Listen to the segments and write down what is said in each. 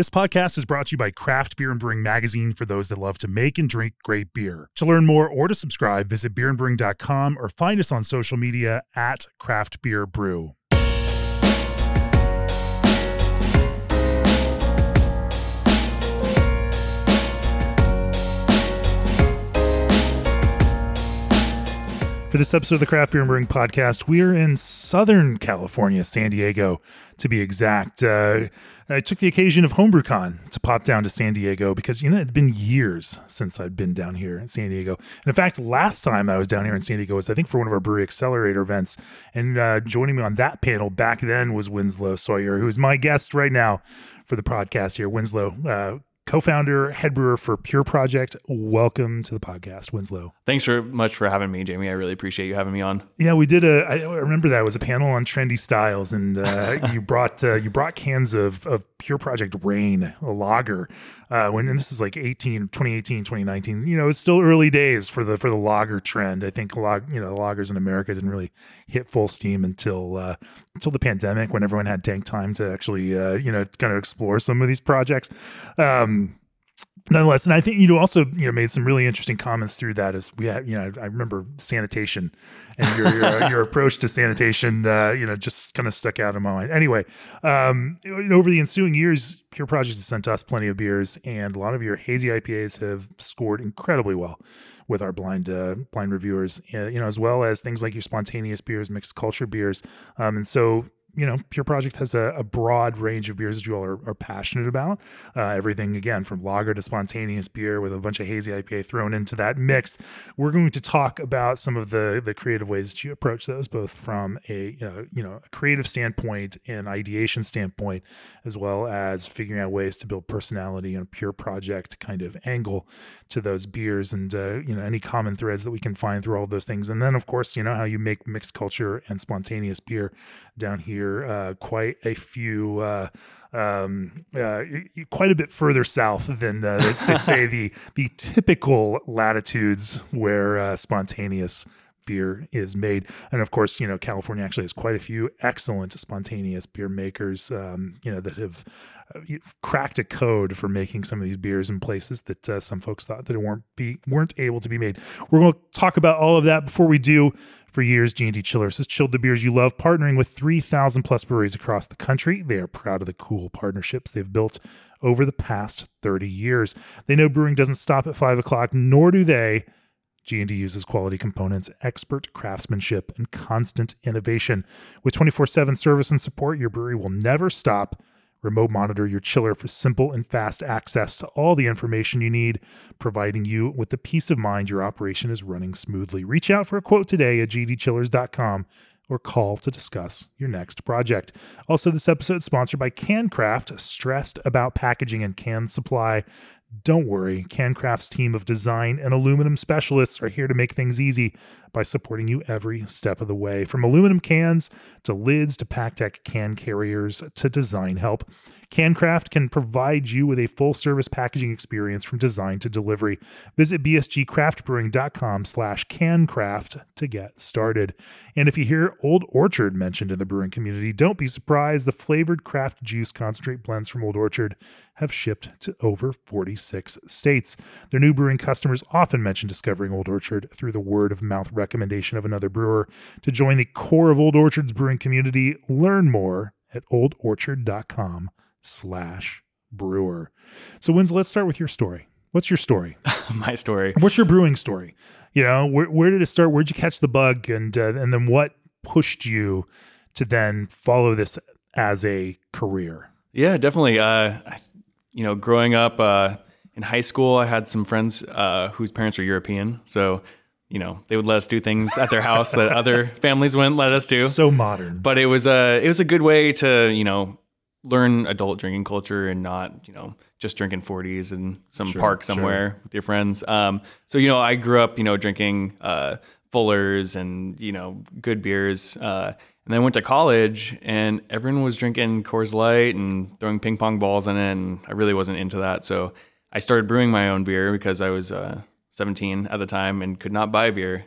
This podcast is brought to you by Craft Beer and Brewing Magazine for those that love to make and drink great beer. To learn more or to subscribe, visit beerandbrewing.com or find us on social media at Craft Beer Brew. For this episode of the Craft Beer and Brewing Podcast, we are in Southern California, San Diego, to be exact. Uh, I took the occasion of HomebrewCon to pop down to San Diego because, you know, it's been years since I'd been down here in San Diego. And in fact, last time I was down here in San Diego was, I think, for one of our Brewery Accelerator events. And uh, joining me on that panel back then was Winslow Sawyer, who is my guest right now for the podcast here. Winslow, uh, co-founder, head brewer for Pure Project. Welcome to the podcast, Winslow. Thanks very much for having me, Jamie. I really appreciate you having me on. Yeah, we did a. I remember that it was a panel on trendy styles, and uh, you brought uh, you brought cans of of Pure Project Rain, a lager. Uh, when and this is like 18, 2018, 2019. You know, it's still early days for the for the lager trend. I think log, you know, loggers in America didn't really hit full steam until uh, until the pandemic, when everyone had tank time to actually uh, you know kind of explore some of these projects. Um, nonetheless, and I think you also you know made some really interesting comments through that. As we had, you know, I remember sanitation and your your, your approach to sanitation, uh, you know, just kind of stuck out in my mind. Anyway, um, over the ensuing years, Pure Project has sent us plenty of beers, and a lot of your hazy IPAs have scored incredibly well with our blind uh, blind reviewers, uh, you know, as well as things like your spontaneous beers, mixed culture beers, um, and so you know, Pure Project has a, a, broad range of beers that you all are, are passionate about. Uh, everything, again, from lager to spontaneous beer with a bunch of hazy IPA thrown into that mix. We're going to talk about some of the the creative ways that you approach those, both from a you know, you know a creative standpoint and ideation standpoint, as well as figuring out ways to build personality and a Pure Project kind of angle to those beers, and uh, you know any common threads that we can find through all of those things. And then, of course, you know how you make mixed culture and spontaneous beer down here uh, quite a few. Uh, um, uh, quite a bit further south than uh, they say the the typical latitudes where uh, spontaneous beer is made. And of course, you know, California actually has quite a few excellent spontaneous beer makers, um, you know, that have uh, cracked a code for making some of these beers in places that uh, some folks thought that it weren't be weren't able to be made. We're going to talk about all of that before we do. For years, G&D Chillers has chilled the beers you love, partnering with 3,000 plus breweries across the country. They are proud of the cool partnerships they've built over the past 30 years. They know brewing doesn't stop at 5 o'clock, nor do they. G&D uses quality components, expert craftsmanship, and constant innovation. With 24-7 service and support, your brewery will never stop Remote monitor your chiller for simple and fast access to all the information you need, providing you with the peace of mind your operation is running smoothly. Reach out for a quote today at gdchillers.com or call to discuss your next project. Also, this episode is sponsored by CanCraft, stressed about packaging and can supply. Don't worry, CanCraft's team of design and aluminum specialists are here to make things easy by supporting you every step of the way. From aluminum cans to lids to PakTech can carriers to design help. CanCraft can provide you with a full service packaging experience from design to delivery. Visit bsgcraftbrewing.com slash cancraft to get started. And if you hear Old Orchard mentioned in the brewing community, don't be surprised. The flavored craft juice concentrate blends from Old Orchard have shipped to over 46 states. Their new brewing customers often mention discovering Old Orchard through the word of mouth recommendation of another brewer. To join the core of Old Orchard's brewing community, learn more at oldorchard.com slash brewer. So, Winslow, let's start with your story. What's your story? My story. What's your brewing story? You know, where, where did it start? Where'd you catch the bug? And, uh, and then what pushed you to then follow this as a career? Yeah, definitely. Uh, you know, growing up uh, in high school, I had some friends uh, whose parents were European. So, you know, they would let us do things at their house that other families wouldn't let us do. So modern. But it was a it was a good way to, you know, learn adult drinking culture and not, you know, just drinking 40s in some sure, park somewhere sure. with your friends. Um, so, you know, I grew up, you know, drinking uh, Fullers and, you know, good beers. Uh, and then went to college and everyone was drinking Coors Light and throwing ping pong balls in it. And I really wasn't into that. So I started brewing my own beer because I was uh, 17 at the time and could not buy beer.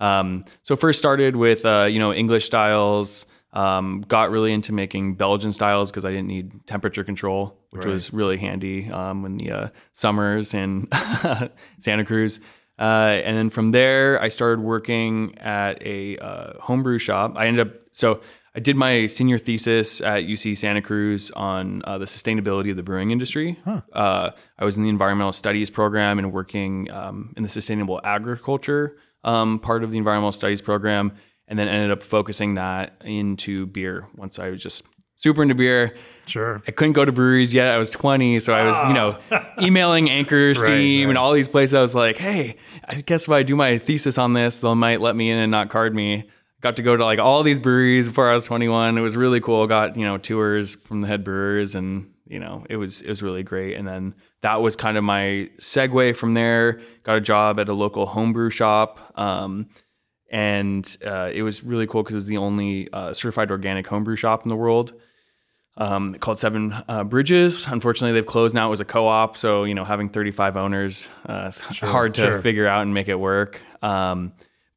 Um, so first started with, uh, you know, English styles, Um, got really into making Belgian styles because I didn't need temperature control, which Right. was really handy um, in the uh, summers in Santa Cruz. Uh, and then from there, I started working at a uh, homebrew shop. I ended up so I did my senior thesis at UC Santa Cruz on uh, the sustainability of the brewing industry. Uh, I was in the environmental studies program and working um, in the sustainable agriculture um, part of the environmental studies program, and then ended up focusing that into beer once I was just super into beer. Sure. I couldn't go to breweries yet. I was 20, so I was, you know, emailing Anchor, Steam, and right. all these places. I was like, hey, I guess if I do my thesis on this, they might let me in and not card me. Got to go to like all these breweries before I was 21. It was really cool. Got, you know, tours from the head brewers and, you know, it was it was really great. And then that was kind of my segue from there. Got a job at a local homebrew shop. Um, and uh, it was really cool because it was the only uh, certified organic homebrew shop in the world um, called Seven uh, Bridges. Unfortunately, they've closed now. It was a co-op, so you know having 35 owners, uh, it's hard to sure. figure out and make it work. Um,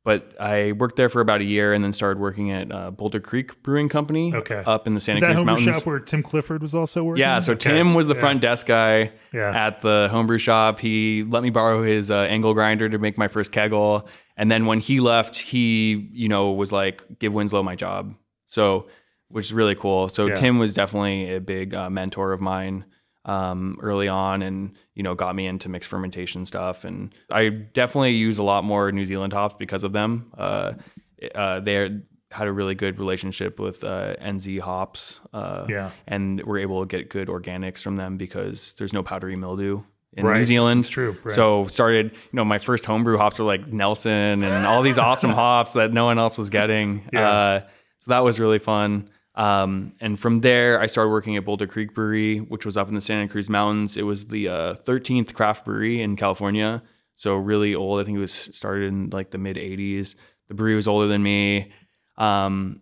but I worked there for about a year, and then started working at uh, Boulder Creek Brewing Company, Okay. up in the Santa Is that Cruz homebrew Mountains. shop where Tim Clifford was also working? Yeah, so Okay. Tim was the front desk guy Yeah. at the homebrew shop. He let me borrow his uh, angle grinder to make my first keggle, and then when he left, he you know was like, "Give Winslow my job." So, which is really cool. So Yeah. Tim was definitely a big uh, mentor of mine um, early on, and you know got me into mixed fermentation stuff. And I definitely use a lot more New Zealand hops because of them. Uh, uh, they had a really good relationship with uh, NZ hops. Uh, Yeah. and we're able to get good organics from them because there's no powdery mildew in Right. New Zealand. It's true, right. So started, you know, my first homebrew hops were like Nelson and all these awesome hops that no one else was getting. Yeah. Uh, so that was really fun. Um, and from there, I started working at Boulder Creek Brewery, which was up in the Santa Cruz Mountains. It was the uh, 13th craft brewery in California. So really old. I think it was started in like the mid 80s. The brewery was older than me. Um,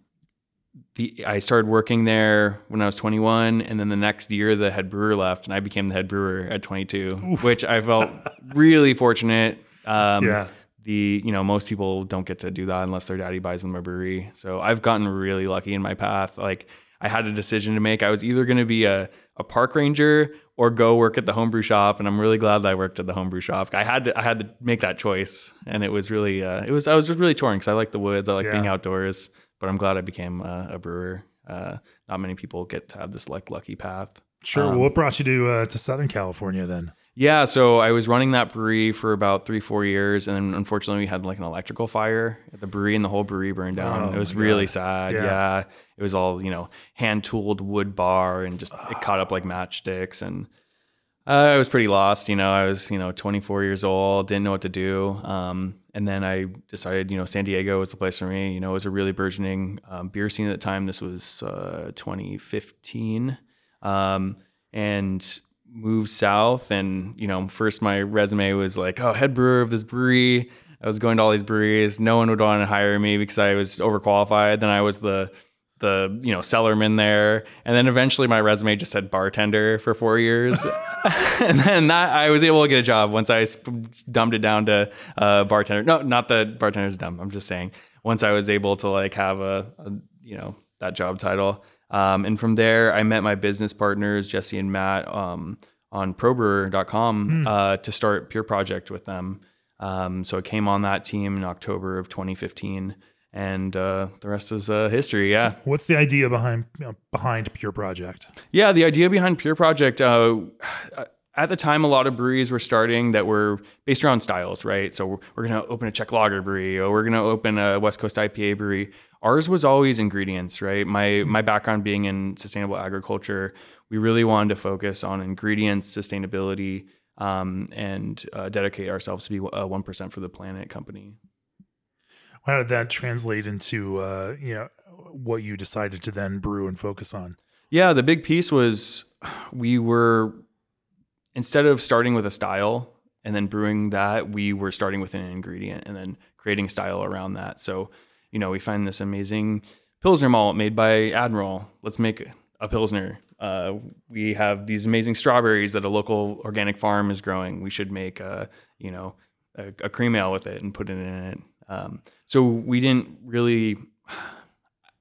the I started working there when I was 21, and then the next year the head brewer left, and I became the head brewer at 22, which I felt really fortunate. Um, Yeah. The you know most people don't get to do that unless their daddy buys them a brewery. So I've gotten really lucky in my path. Like I had a decision to make. I was either going to be a a park ranger or go work at the homebrew shop, and I'm really glad that I worked at the homebrew shop. I had to I had to make that choice, and it was really uh, it was I was just really torn because I like the woods, I like Yeah. being outdoors, but I'm glad I became uh, a brewer. Uh, not many people get to have this like lucky path. Sure. Um, well, what brought you to uh, to Southern California then? Yeah, so I was running that brewery for about three, four years, and then unfortunately we had like an electrical fire at the brewery, and the whole brewery burned down. Oh, it was really God. sad. Yeah. Yeah. it was all you know hand tooled wood bar, and just it caught up like matchsticks, and uh, I was pretty lost. You know, I was you know 24 years old, didn't know what to do. Um, and then I decided, you know, San Diego was the place for me. You know, it was a really burgeoning um, beer scene at the time. This was uh, 2015. Um, and moved south and you know first my resume was like oh head brewer of this brewery. I was going to all these breweries. No one would want to hire me because i was overqualified. Then i was the the you know cellarman there. And then eventually my resume just said bartender for four years. And then that i was able to get a job once i sp- dumbed it down to uh, bartender. No not that bartender's dumb. I'm just saying once i was able to like have a, a you know that job title um, and from there, I met my business partners, Jesse and Matt, um, on probrewer.com uh, to start Pure Project with them. Um, so I came on that team in October of 2015, and uh, the rest is uh, history. Yeah. What's the idea behind you know, behind Pure Project? Yeah, the idea behind Pure Project, uh, at the time, a lot of breweries were starting that were based around styles, right? So we're, we're going to open a Czech lager brewery, or we're going to open a West Coast IPA brewery. Ours was always ingredients, right? My my background being in sustainable agriculture, we really wanted to focus on ingredients, sustainability, um, and uh, dedicate ourselves to be a one percent for the planet company. How did that translate into uh, you know what you decided to then brew and focus on? Yeah, the big piece was we were instead of starting with a style and then brewing that, we were starting with an ingredient and then creating style around that. So, you know, we find this amazing Pilsner malt made by Admiral. Let's make a Pilsner. Uh, we have these amazing strawberries that a local organic farm is growing. We should make a, you know, a, a cream ale with it and put it in it. Um, so we didn't really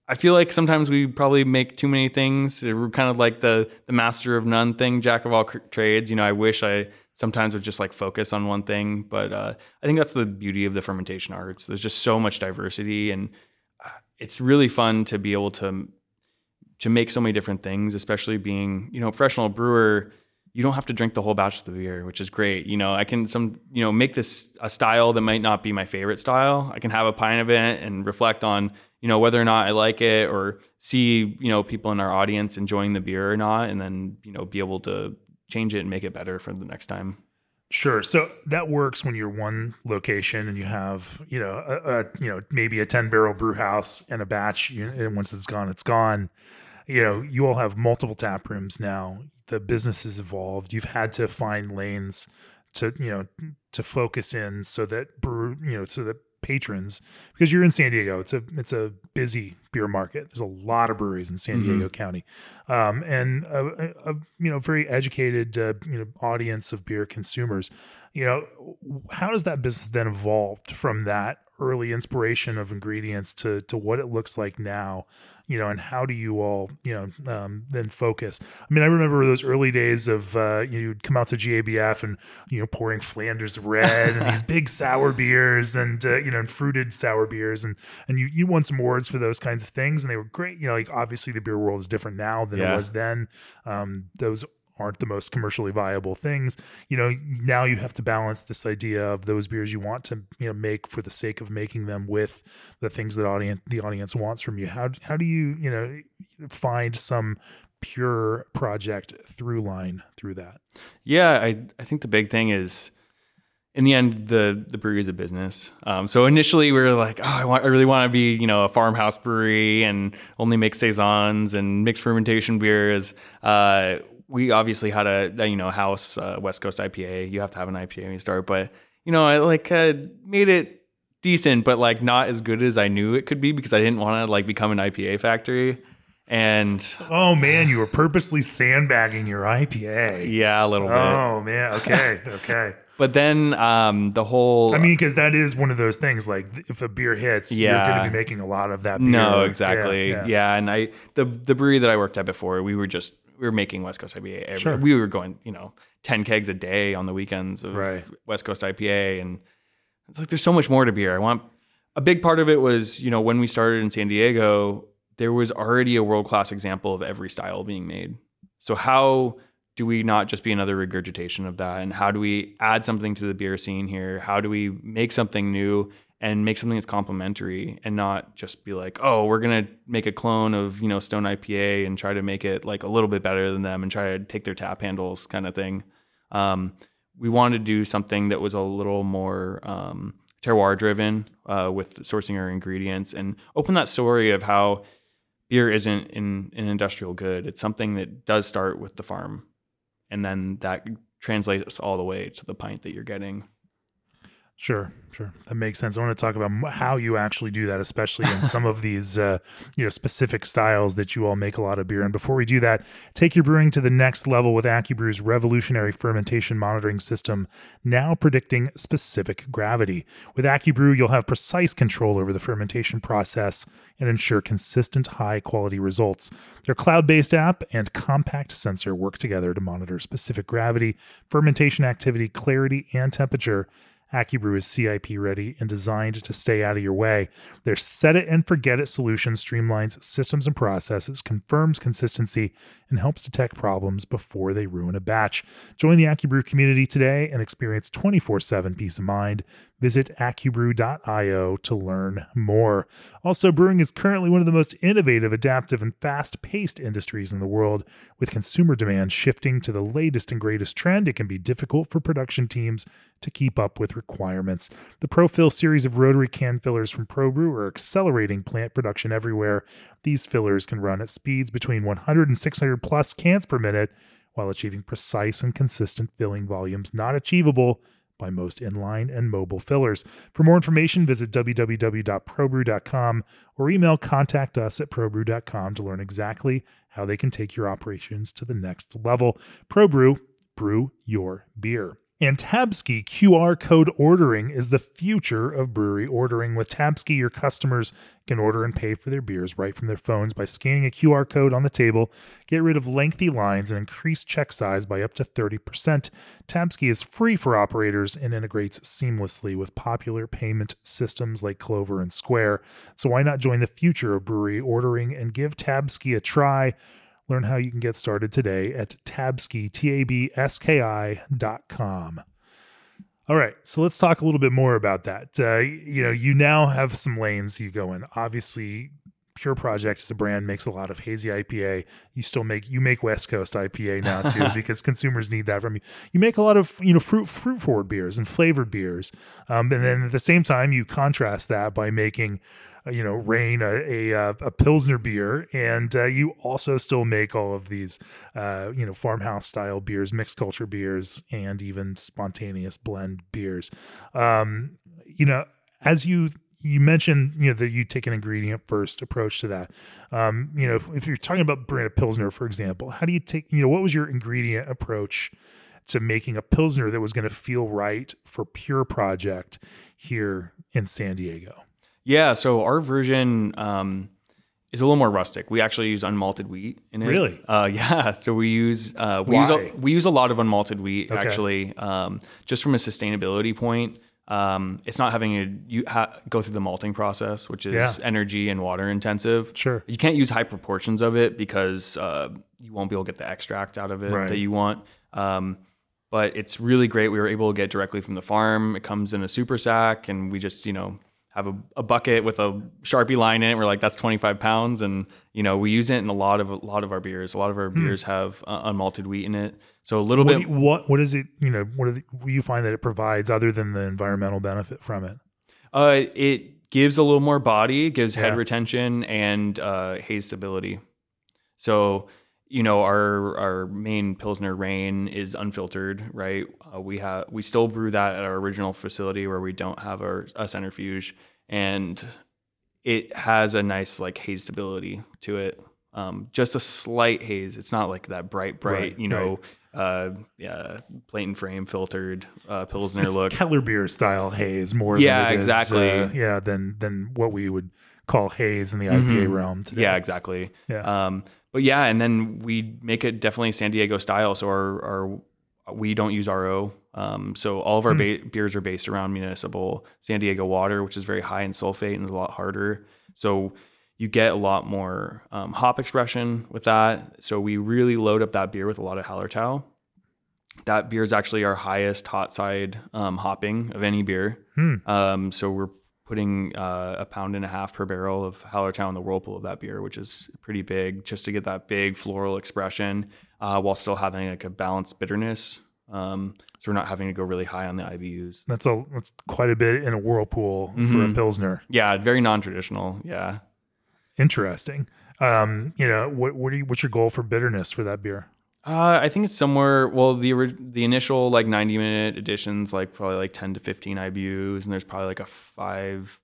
I feel like sometimes we probably make too many things. We're kind of like the the master of none thing, jack of all trades. You know, I wish I sometimes would just like focus on one thing, but uh, I think that's the beauty of the fermentation arts. There's just so much diversity, and uh, it's really fun to be able to to make so many different things. Especially being you know professional brewer, you don't have to drink the whole batch of the beer, which is great. You know, I can some you know make this a style that might not be my favorite style. I can have a pint of it and reflect on you know whether or not I like it or see you know people in our audience enjoying the beer or not, and then you know be able to change it and make it better for the next time. Sure. So that works when you're one location and you have, you know, a, a you know maybe a ten barrel brew house and a batch. And once it's gone, it's gone. You know, you all have multiple tap rooms now. The business has evolved. You've had to find lanes to you know to focus in so that brew you know so that patrons because you're in San Diego. It's a it's a busy beer market. There's a lot of breweries in San Diego mm-hmm. County, um, and a, a, you know very educated uh, you know audience of beer consumers. You know, how does that business then evolve from that early inspiration of ingredients to to what it looks like now? You know, and how do you all, you know, um, then focus? I mean, I remember those early days of uh, you'd come out to GABF and you know pouring Flanders Red and these big sour beers and uh, you know and fruited sour beers and and you you won some awards for those kinds of things and they were great. You know, like obviously the beer world is different now than yeah. it was then. Um, those aren't the most commercially viable things. You know, now you have to balance this idea of those beers you want to you know make for the sake of making them with the things that audience the audience wants from you. How how do you you know find some pure project through line through that? Yeah, I I think the big thing is in the end, the the brewery is a business. Um, so initially, we were like, "Oh, I, want, I really want to be, you know, a farmhouse brewery and only make saisons and mixed fermentation beers." Uh, we obviously had a, you know house uh, West Coast IPA. You have to have an IPA when you start, but you know I like uh, made it decent, but like not as good as I knew it could be because I didn't want to like become an IPA factory. And oh man, you were purposely sandbagging your IPA. Yeah, a little bit. Oh man, okay, okay. But then um, the whole. I mean, because that is one of those things. Like, if a beer hits, yeah. you're going to be making a lot of that. beer. No, exactly. Yeah, yeah. yeah, and I the the brewery that I worked at before, we were just we were making West Coast IPA. Every, sure. We were going, you know, 10 kegs a day on the weekends of right. West Coast IPA. And it's like, there's so much more to beer. I want a big part of it was, you know, when we started in San Diego, there was already a world class example of every style being made. So, how do we not just be another regurgitation of that? And how do we add something to the beer scene here? How do we make something new and make something that's complementary and not just be like, oh, we're gonna make a clone of you know Stone IPA and try to make it like a little bit better than them and try to take their tap handles kind of thing. Um, we wanted to do something that was a little more um, terroir driven uh, with sourcing our ingredients and open that story of how beer isn't in an industrial good. It's something that does start with the farm, and then that translates all the way to the pint that you're getting. Sure, sure. That makes sense. I want to talk about how you actually do that, especially in some of these, uh, you know, specific styles that you all make a lot of beer. And before we do that, take your brewing to the next level with AccuBrew's revolutionary fermentation monitoring system, now predicting specific gravity. With AccuBrew, you'll have precise control over the fermentation process and ensure consistent, high quality results. Their cloud based app and compact sensor work together to monitor specific gravity, fermentation activity, clarity, and temperature AccuBrew is CIP ready and designed to stay out of your way. Their set it and forget it solution streamlines systems and processes, confirms consistency, and helps detect problems before they ruin a batch. Join the AccuBrew community today and experience 24 7 peace of mind. Visit accubrew.io to learn more. Also, brewing is currently one of the most innovative, adaptive, and fast paced industries in the world. With consumer demand shifting to the latest and greatest trend, it can be difficult for production teams to keep up with requirements. The ProFill series of rotary can fillers from ProBrew are accelerating plant production everywhere. These fillers can run at speeds between 100 and 600 plus cans per minute while achieving precise and consistent filling volumes not achievable by most inline and mobile fillers. For more information, visit www.probrew.com or email contact us at probrew.com to learn exactly how they can take your operations to the next level. ProBrew, brew your beer. And Tabski QR code ordering is the future of brewery ordering. With Tabski, your customers can order and pay for their beers right from their phones by scanning a QR code on the table, get rid of lengthy lines, and increase check size by up to 30%. Tabski is free for operators and integrates seamlessly with popular payment systems like Clover and Square. So why not join the future of brewery ordering and give Tabski a try? Learn how you can get started today at tabski, T-A-B-S-K-I dot com. All right, so let's talk a little bit more about that. Uh, you know, you now have some lanes you go in. Obviously, Pure Project as a brand makes a lot of hazy IPA. You still make you make West Coast IPA now too because consumers need that from you. You make a lot of you know fruit fruit forward beers and flavored beers, um, and then at the same time you contrast that by making you know, rain a a, uh, a pilsner beer, and uh, you also still make all of these, uh, you know, farmhouse style beers, mixed culture beers, and even spontaneous blend beers. Um, you know, as you you mentioned, you know, that you take an ingredient first approach to that. Um, you know, if, if you're talking about brewing a pilsner, for example, how do you take, you know, what was your ingredient approach? to making a pilsner that was going to feel right for Pure Project here in San Diego. Yeah, so our version um, is a little more rustic. We actually use unmalted wheat in it. Really? Uh, yeah. So we use uh, we Why? use a, we use a lot of unmalted wheat Okay. actually, um, just from a sustainability point. Um, it's not having to you ha- go through the malting process, which is Yeah. energy and water intensive. Sure. You can't use high proportions of it because uh, you won't be able to get the extract out of it Right. that you want. Um, but it's really great. We were able to get directly from the farm. It comes in a super sack, and we just you know have a, a bucket with a sharpie line in it. We're like, that's 25 pounds, and you know we use it in a lot of a lot of our beers. A lot of our beers have uh, unmalted wheat in it, so a little Hmm. What, bit. you- what what is it? You know, what, the, what do you find that it provides other than the environmental benefit from it? Uh, it gives a little more body, gives head retention, and uh, haze stability. So, you know, our our main pilsner rain is unfiltered, right? Uh, we have we still brew that at our original facility where we don't have our a centrifuge, and it has a nice like haze stability to it. Um, just a slight haze. It's not like that bright, bright, Right, you know, uh, yeah, plate and frame filtered uh, pilsner It's look. Keller beer style haze more. Yeah, than it is, exactly. uh, yeah, than than what we would call haze in the IPA realm today. Mm-hmm. Yeah, exactly. Yeah. Um, but yeah, and then we make it definitely San Diego style. So our, our we don't use RO. Um, so all of our ba- beers are based around municipal San Diego water, which is very high in sulfate and is a lot harder. So you get a lot more um, hop expression with that. So we really load up that beer with a lot of Hallertau. That beer is actually our highest hot side um, hopping of any beer. Um, so we're putting uh, a pound and a half per barrel of Hallertau in the whirlpool of that beer, which is pretty big, just to get that big floral expression uh, while still having like a balanced bitterness. Um, so we're not having to go really high on the IBUs. That's a that's quite a bit in a whirlpool for a Mhm. pilsner. Yeah, very non-traditional. Yeah. Interesting. Um, you know, what what you, what's your goal for bitterness for that beer? Uh, I think it's somewhere. Well, the the initial like ninety minute editions, like probably like ten to fifteen IBUs, and there's probably like a five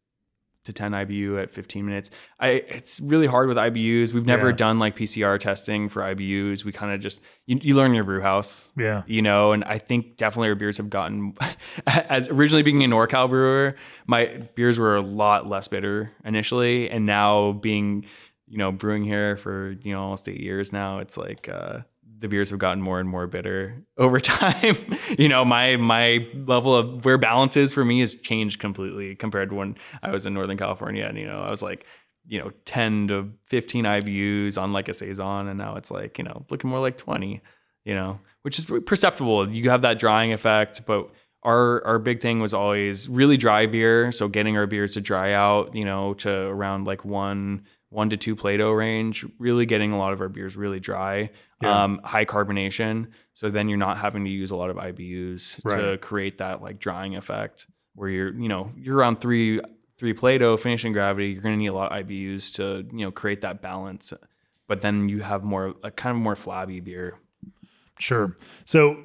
to ten IBU at fifteen minutes. I it's really hard with IBUs. We've never Yeah. done like PCR testing for IBUs. We kind of just you, you learn your brew house, Yeah. you know. And I think definitely our beers have gotten as originally being a NorCal brewer, my beers were a lot less bitter initially, and now being you know brewing here for you know almost eight years now, it's like. uh the beers have gotten more and more bitter over time. you know, my my level of where balance is for me has changed completely compared to when I was in Northern California. And you know, I was like, you know, ten to fifteen IBUs on like a saison, and now it's like you know looking more like twenty. You know, which is perceptible. You have that drying effect, but our our big thing was always really dry beer. So getting our beers to dry out, you know, to around like one one to two Plato range, really getting a lot of our beers really dry, Yeah. um, high carbonation. So then you're not having to use a lot of IBUs to create that like drying effect where you're, you know, you're around three three Plato finishing gravity. You're going to need a lot of IBUs to, you know, create that balance. But then you have more, a kind of more flabby beer. Sure. So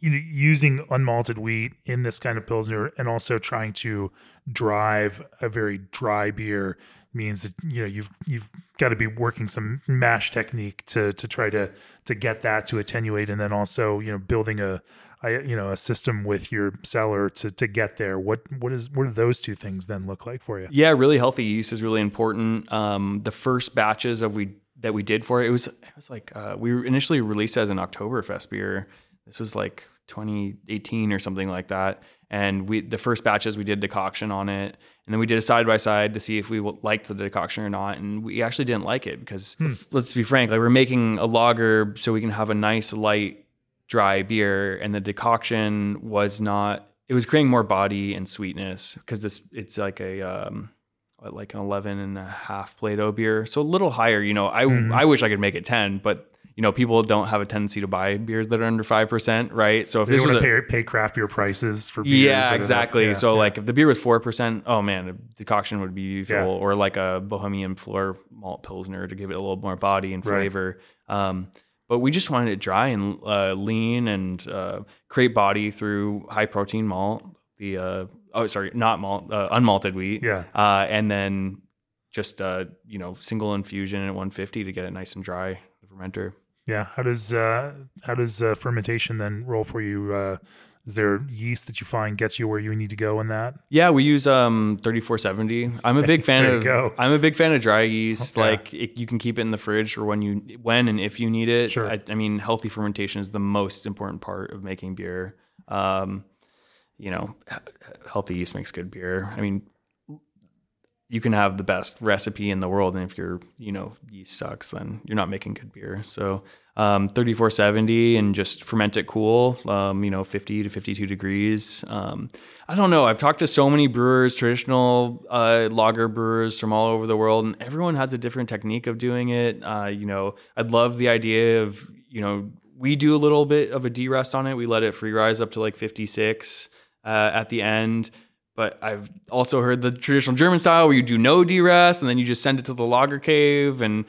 you know, using unmalted wheat in this kind of pilsner, and also trying to drive a very dry beer means that you know you've you've got to be working some mash technique to to try to to get that to attenuate, and then also you know building a, a you know a system with your cellar to to get there. What what is what do those two things then look like for you? Yeah, really healthy yeast is really important. Um, the first batches of we that we did for it, it was it was like uh, we initially released as an Oktoberfest beer. This was like 2018 or something like that. And we the first batches we did decoction on it, and then we did a side by side to see if we liked the decoction or not. And we actually didn't like it because hmm. let's, let's be frank, like we're making a lager so we can have a nice light dry beer, and the decoction was not. It was creating more body and sweetness because this it's like a um, like an 11 and a half Plato beer. So a little higher, you know, I, mm. I wish I could make it 10, but you know, people don't have a tendency to buy beers that are under 5%, right? So if they this want to pay, pay, craft beer prices for beers. Yeah, exactly. yeah, so yeah. like if the beer was 4%, oh man, the decoction would be beautiful yeah. or like a Bohemian floor malt Pilsner to give it a little more body and flavor. Right. Um, but we just wanted it dry and uh, lean and uh, create body through high protein malt. The uh, oh sorry, not malt, uh, unmalted wheat. Yeah. Uh, and then just uh, you know single infusion at 150 to get it nice and dry. The fermenter. Yeah. How does uh, how does uh, fermentation then roll for you? Uh, is there yeast that you find gets you where you need to go in that? Yeah, we use um 3470. I'm a big fan of go. I'm a big fan of dry yeast. Okay. Like it, you can keep it in the fridge for when you when and if you need it. Sure. I, I mean, healthy fermentation is the most important part of making beer. Um, you know, healthy yeast makes good beer. I mean, you can have the best recipe in the world, and if your you know yeast sucks, then you're not making good beer. So um, 3470 and just ferment it cool, um, you know, 50 to 52 degrees. Um, I don't know. I've talked to so many brewers, traditional uh, lager brewers from all over the world, and everyone has a different technique of doing it. Uh, you know, I'd love the idea of you know we do a little bit of a derest on it. We let it free rise up to like 56 uh, at the end. But I've also heard the traditional German style where you do no derest and then you just send it to the lager cave. And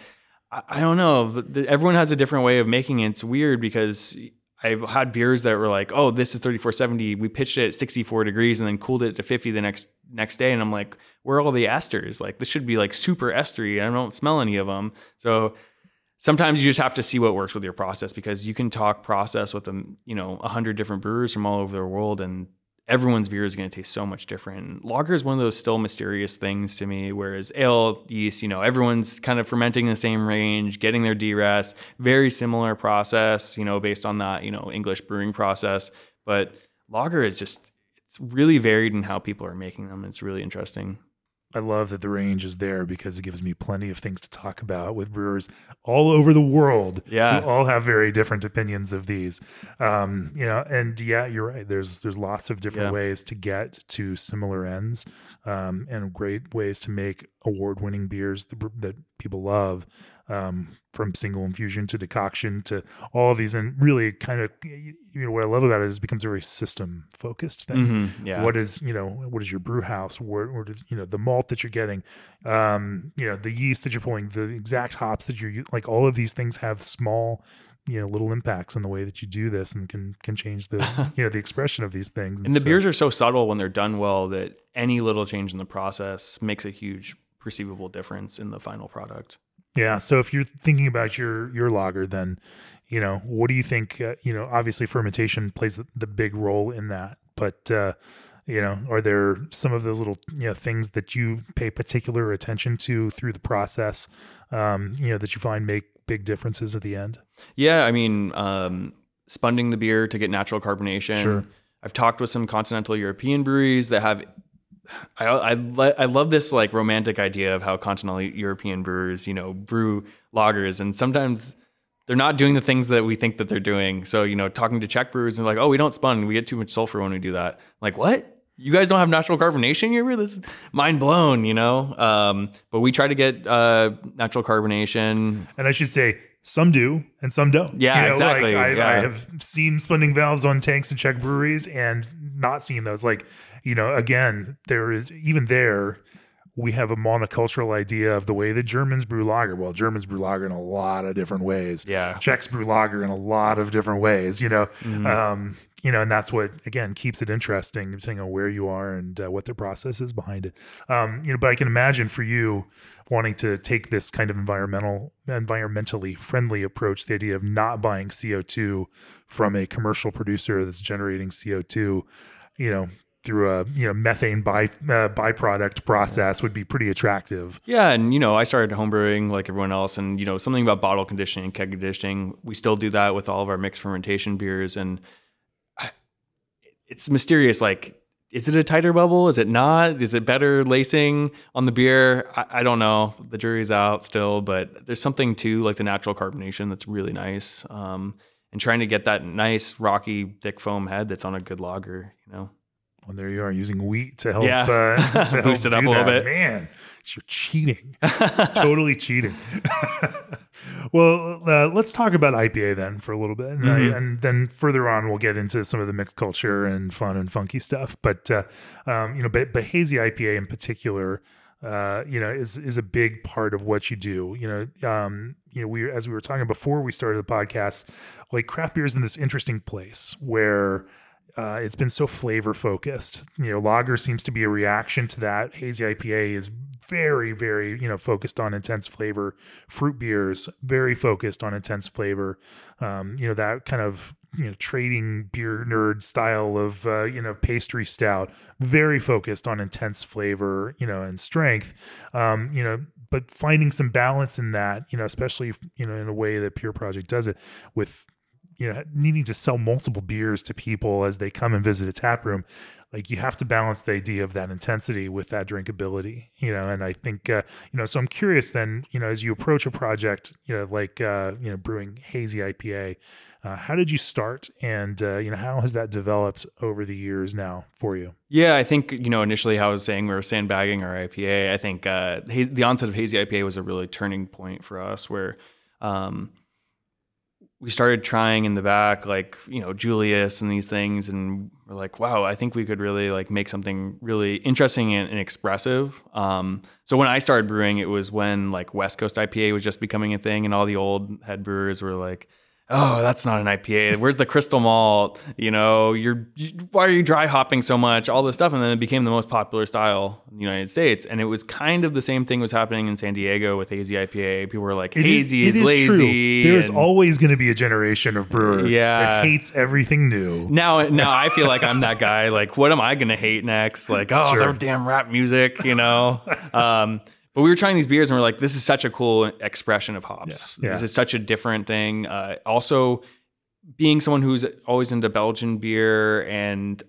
I, I don't know. Everyone has a different way of making it. It's weird because I've had beers that were like, oh, this is 3470. We pitched it at 64 degrees and then cooled it to 50 the next next day. And I'm like, where are all the esters? Like, this should be like super estery. I don't smell any of them. So sometimes you just have to see what works with your process because you can talk process with them, you know, a hundred different brewers from all over the world and everyone's beer is going to taste so much different. Lager is one of those still mysterious things to me, whereas ale, yeast, you know, everyone's kind of fermenting in the same range, getting their derest, very similar process, you know, based on that, you know, English brewing process. But lager is just, it's really varied in how people are making them. It's really interesting. I love that the range is there because it gives me plenty of things to talk about with brewers all over the world. Yeah, who all have very different opinions of these. Um, you know, and yeah, you're right. There's there's lots of different yeah. ways to get to similar ends, um, and great ways to make award-winning beers that, that people love um, from single infusion to decoction to all of these, and really kind of you know what I love about it is it becomes a very system focused thing. Mm-hmm, yeah. What is you know what is your brew house? Where, where does, you know the malt that you're getting, um, you know the yeast that you're pulling, the exact hops that you're like. All of these things have small you know little impacts on the way that you do this and can can change the you know the expression of these things and, and the so, beers are so subtle when they're done well that any little change in the process makes a huge perceivable difference in the final product yeah. So if you're thinking about your your lager, then you know what do you think? Uh, you know, obviously fermentation plays the, the big role in that, but uh, you know, are there some of those little you know things that you pay particular attention to through the process? Um, you know, that you find make big differences at the end. Yeah, I mean, um, spunding the beer to get natural carbonation. Sure. I've talked with some continental European breweries that have I I, I love this like romantic idea of how continental European brewers, you know, brew lagers, and sometimes they're not doing the things that we think that they're doing. So you know, talking to Czech brewers and like, oh, we don't spun, we get too much sulfur when we do that. I'm like what? You guys don't have natural carbonation here? This mind blown, you know. Um, but we try to get uh, natural carbonation, and I should say some do and some don't. Yeah, you know, exactly. Like I, yeah. I, have seen spunding valves on tanks in Czech breweries and not seen those. Like you know, again, there is even there we have a monocultural idea of the way the Germans brew lager. Well, Germans brew lager in a lot of different ways. Yeah. Czechs brew lager in a lot of different ways, you know. Mm-hmm. Um, you know, and that's what again keeps it interesting, depending on where you are and uh, what the process is behind it. Um, you know, but I can imagine for you wanting to take this kind of environmental, environmentally friendly approach, the idea of not buying CO two from a commercial producer that's generating CO two, you know, through a you know methane by uh, byproduct process would be pretty attractive. Yeah, and you know I started homebrewing like everyone else, and you know something about bottle conditioning and keg conditioning. We still do that with all of our mixed fermentation beers, and it's mysterious. Like, is it a tighter bubble? Is it not? Is it better lacing on the beer? I, I don't know. The jury's out still, but there's something to like the natural carbonation that's really nice. Um, and trying to get that nice rocky thick foam head that's on a good lager, you know. Well, there you are using wheat to help, yeah. uh, to boost help it up a little that. bit. Man, you're cheating, totally cheating. well, uh, let's talk about IPA then for a little bit, and, mm-hmm. I, and, then further on we'll get into some of the mixed culture and fun and funky stuff. But uh, um, you know, but, but hazy IPA in particular, uh, you know, is is a big part of what you do. You know, um, you know, we as we were talking before we started the podcast, like craft beer is in this interesting place where uh, it's been so flavor focused. You know, lager seems to be a reaction to that. Hazy IPA is very, very, you know, focused on intense flavor. Fruit beers, very focused on intense flavor. Um, you know, that kind of, you know, trading beer nerd style of, uh, you know, pastry stout, very focused on intense flavor, you know, and strength. Um, you know, but finding some balance in that, you know, especially, you know, in a way that Pure Project does it with you know needing to sell multiple beers to people as they come and visit a tap room like you have to balance the idea of that intensity with that drinkability you know and i think uh, you know so i'm curious then you know as you approach a project you know like uh, you know brewing hazy ipa uh, how did you start? And uh, you know how has that developed over the years now for you? Yeah i think you know initially how i was saying we were sandbagging our ipa i think uh, the onset of hazy ipa was a really turning point for us where um, we started trying in the back, like, you know, Julius and these things. And we're like, wow, I think we could really like make something really interesting and, and expressive. Um, so when I started brewing, it was when like West Coast IPA was just becoming a thing and all the old head brewers were like, oh, that's not an IPA. Where's the crystal malt? You know, you're you, why are you dry hopping so much? All this stuff, and then it became the most popular style in the United States. And it was kind of the same thing was happening in San Diego with hazy IPA. People were like, hazy is, is, is lazy. True. There's and, always going to be a generation of brewer yeah. that hates everything new. Now, now I feel like I'm that guy. Like, what am I going to hate next? Like, oh, sure. damn rap music, you know. Um, but we were trying these beers and we're like, this is such a cool expression of hops. Yeah. This is such a different thing. Uh, also, being someone who's always into Belgian beer and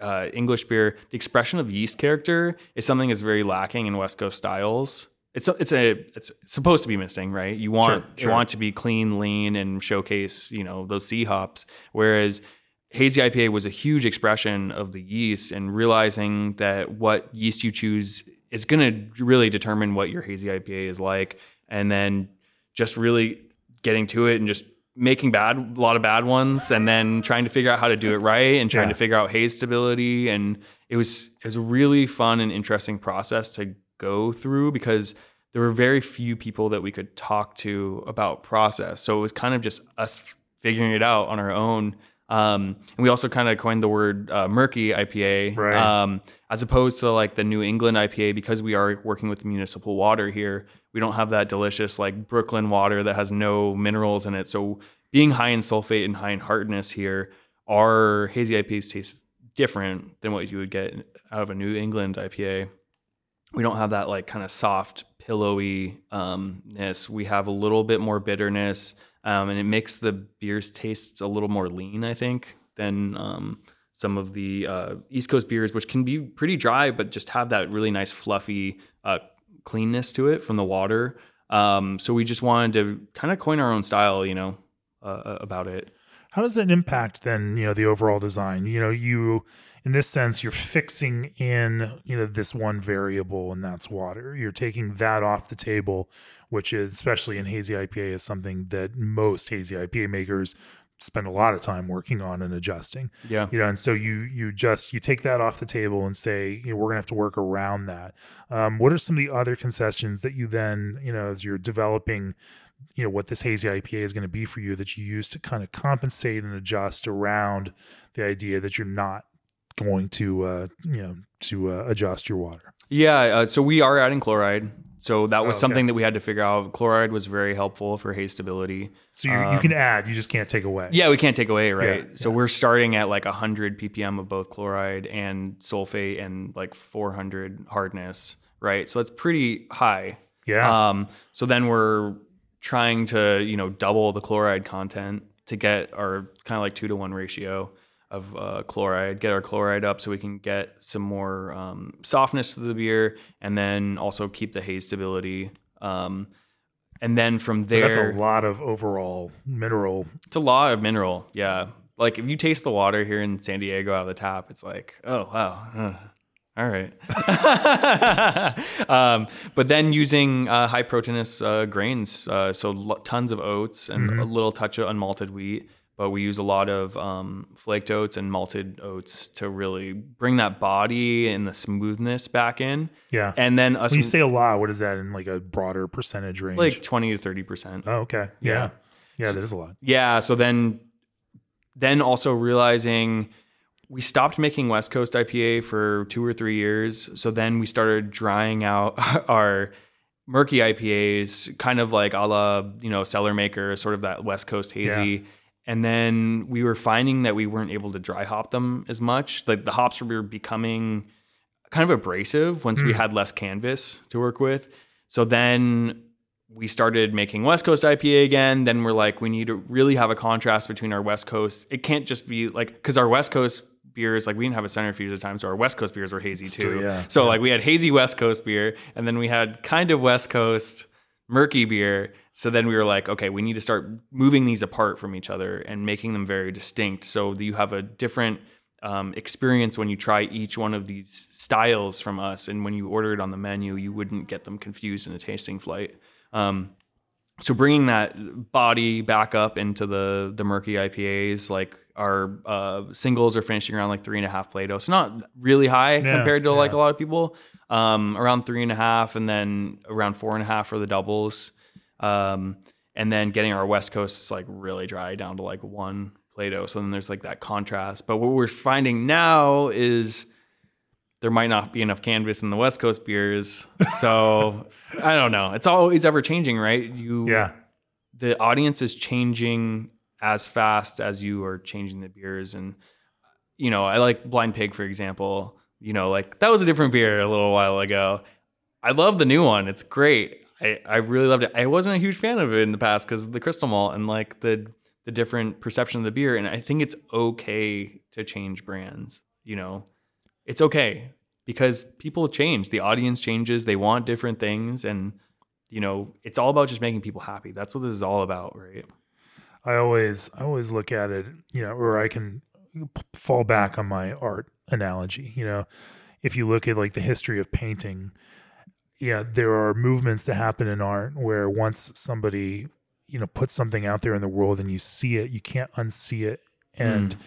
uh, English beer, the expression of yeast character is something that's very lacking in West Coast styles. It's a, it's a it's supposed to be missing, right? You want sure, sure. you want to be clean, lean, and showcase you know those C hops. Whereas hazy IPA was a huge expression of the yeast, and realizing that what yeast you choose it's going to really determine what your hazy IPA is like, and then just really getting to it and just making bad a lot of bad ones, and then trying to figure out how to do it right, and trying yeah. to figure out haze stability, and it was it was a really fun and interesting process to go through because there were very few people that we could talk to about process, so it was kind of just us figuring it out on our own um, and we also kind of coined the word uh, murky IPA, right. um, as opposed to like the New England IPA, because we are working with municipal water here. We don't have that delicious like Brooklyn water that has no minerals in it. So being high in sulfate and high in hardness here, our hazy IPAs taste different than what you would get out of a New England IPA. We don't have that like kind of soft, pillowy umness. We have a little bit more bitterness um, and it makes the beers taste a little more lean, I think, than um, some of the uh, East Coast beers, which can be pretty dry, but just have that really nice fluffy uh, cleanness to it from the water. Um, so we just wanted to kind of coin our own style, you know, uh, uh, about it. How does that impact then, you know, the overall design? You know, you in this sense, you're fixing in, you know, this one variable and that's water. You're taking that off the table, which is especially in hazy IPA is something that most hazy IPA makers spend a lot of time working on and adjusting. Yeah. You know, and so you you just you take that off the table and say, you know, we're gonna have to work around that. Um, what are some of the other concessions that you then, you know, as you're developing, you know, what this hazy IPA is going to be for you that you use to kind of compensate and adjust around the idea that you're not going to, uh, you know, to uh, adjust your water. Yeah. Uh, so we are adding chloride. So that was Oh, okay. something that we had to figure out. Chloride was very helpful for hay stability. So you, you can add, you just can't take away. Um, Yeah, we can't take away, right? Yeah, so we're starting at like 100 ppm of both chloride and sulfate and like 400 hardness, right? So that's pretty high. Yeah. Um, so then we're trying to, you know, double the chloride content to get our kind of like two to one ratio of uh, chloride, get our chloride up so we can get some more um, softness to the beer and then also keep the haze stability. Um, and then from there, That's a lot of overall mineral. it's a lot of mineral. Yeah. Like if you taste the water here in San Diego out of the tap, it's like, oh, wow. uh, all right. um, but then using uh, high proteinous uh, grains, uh, so lo- tons of oats and a little touch of unmalted wheat. But we use a lot of um, flaked oats and malted oats to really bring that body and the smoothness back in. Yeah. And then us when you say a lot, what is that in like a broader percentage range? like 20 to 30%. oh, okay. Yeah. Yeah. Yeah, that is a lot. yeah so then then also realizing we stopped making west coast ipa for two or three years so then we started drying out our murky ipas kind of like a la you know Cellarmaker sort of that west coast hazy and then we were finding that we weren't able to dry hop them as much like the hops were becoming kind of abrasive once we hmm. had less canvas to work with so then we started making West Coast IPA again. Then we're like, we need to really have a contrast between our West Coast. It can't just be like, because our West Coast beers, like we didn't have a centrifuge at the time, so our West Coast beers were hazy too. true, yeah. So like we had hazy West Coast beer, and then we had kind of West Coast murky beer. So then we were like, okay, we need to start moving these apart from each other and making them very distinct, so that you have a different um, experience when you try each one of these styles from us. And when you order it on the menu, you wouldn't get them confused in a tasting flight. Um, so bringing that body back up into the the murky IPAs, like our uh, singles are finishing around like three and a half Plato, so not really high compared to like a lot of people. Um, around three and a half, and then around four and a half for the doubles, um, and then getting our West Coast is like really dry down to like one Plato. So then there's like that contrast. But what we're finding now is there might not be enough canvas in the West Coast beers. So I don't know. It's always ever changing, right? You Yeah. the audience is changing as fast as you are changing the beers and you know i like blind pig for example you know like that was a different beer a little while ago i love the new one it's great i, I really loved it i wasn't a huge fan of it in the past because of the crystal malt and like the the different perception of the beer and i think it's okay to change brands you know it's okay because people change. The audience changes. They want different things. And you know it's all about just making people happy. That's what this is all about right? I always I always look at it, you know, or I can p- fall back on my art analogy. You know, if you look at like the history of painting, yeah, there are movements that happen in art where once somebody, you know, puts something out there in the world and you see it, you can't unsee it. And mm.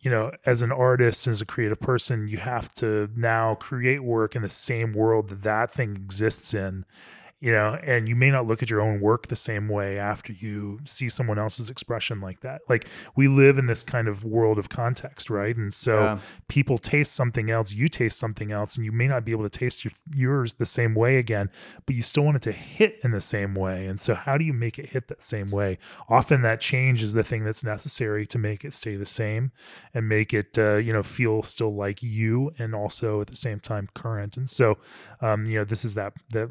You know, as an artist, as a creative person, you have to now create work in the same world that that thing exists in you know, and you may not look at your own work the same way after you see someone else's expression like that. Like we live in this kind of world of context, right? And so Yeah. people taste something else, you taste something else, and you may not be able to taste your, yours the same way again, but you still want it to hit in the same way. And so, how do you make it hit that same way? Often that change is the thing that's necessary to make it stay the same and make it, uh, you know, feel still like you and also at the same time current. And so, um, you know, this is that that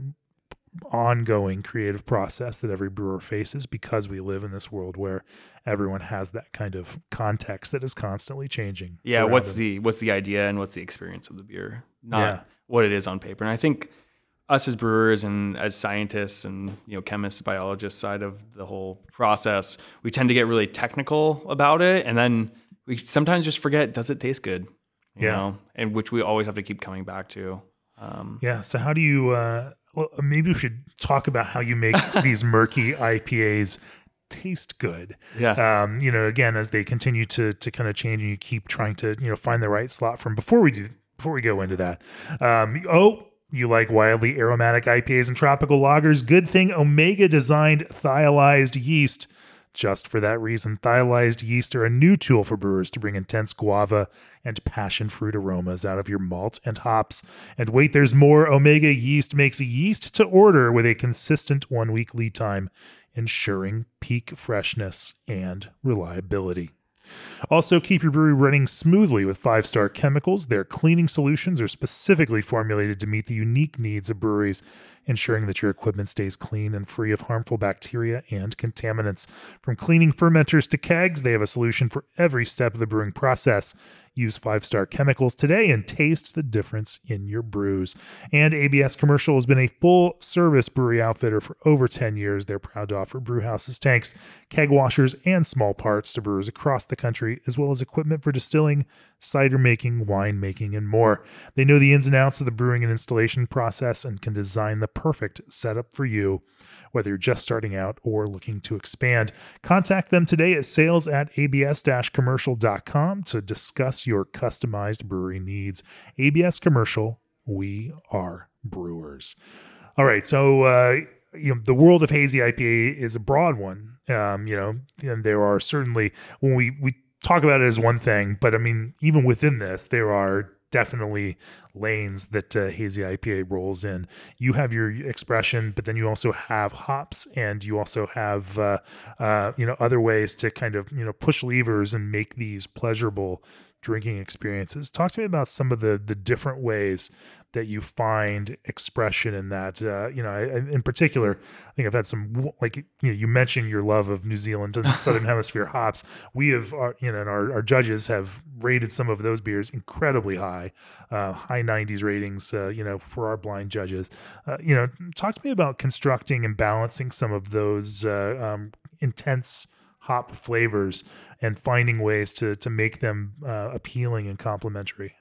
ongoing creative process that every brewer faces because we live in this world where everyone has that kind of context that is constantly changing. yeah what's them. the what's the idea and what's the experience of the beer not Yeah. what it is on paper and i think us as brewers and as scientists and you know chemists biologists side of the whole process we tend to get really technical about it and then we sometimes just forget does it taste good you Yeah. know and which we always have to keep coming back to um, Yeah. So how do you? Uh, well, maybe we should talk about how you make these murky IPAs taste good. Yeah. Um, you know, again, as they continue to to kind of change and you keep trying to, you know, find the right slot from before we do before we go into that. Um, oh, you like wildly aromatic IPAs and tropical lagers? Good thing Omega designed thiolized yeast just for that reason, thiolized yeast are a new tool for brewers to bring intense guava and passion fruit aromas out of your malt and hops. And wait, there's more. Omega yeast makes yeast to order with a consistent one week lead time, ensuring peak freshness and reliability. Also, keep your brewery running smoothly with five star chemicals. Their cleaning solutions are specifically formulated to meet the unique needs of breweries ensuring that your equipment stays clean and free of harmful bacteria and contaminants. From cleaning fermenters to kegs, they have a solution for every step of the brewing process. Use five star chemicals today and taste the difference in your brews. And ABS Commercial has been a full service brewery outfitter for over 10 years. They're proud to offer brew houses, tanks, keg washers, and small parts to brewers across the country, as well as equipment for distilling, cider making, wine making, and more. They know the ins and outs of the brewing and installation process and can design the perfect setup for you whether you're just starting out or looking to expand. Contact them today at sales at abs commercial.com to discuss your customized brewery needs. ABS Commercial, we are brewers. All right, so uh, you know the world of hazy IPA is a broad one. Um, you know, and there are certainly when we we talk about it as one thing, but I mean, even within this, there are definitely lanes that uh, hazy IPA rolls in. You have your expression, but then you also have hops, and you also have uh, uh, you know other ways to kind of you know push levers and make these pleasurable drinking experiences. Talk to me about some of the the different ways that you find expression in that. Uh, you know, I, in particular, I think I've had some like you know you mentioned your love of New Zealand and Southern Hemisphere hops. We have, our, uh, you know, and our, our judges have rated some of those beers incredibly high, uh, high 90s ratings. Uh, you know, for our blind judges. Uh, you know, talk to me about constructing and balancing some of those uh, um, intense hop flavors and finding ways to to make them uh, appealing and complementary.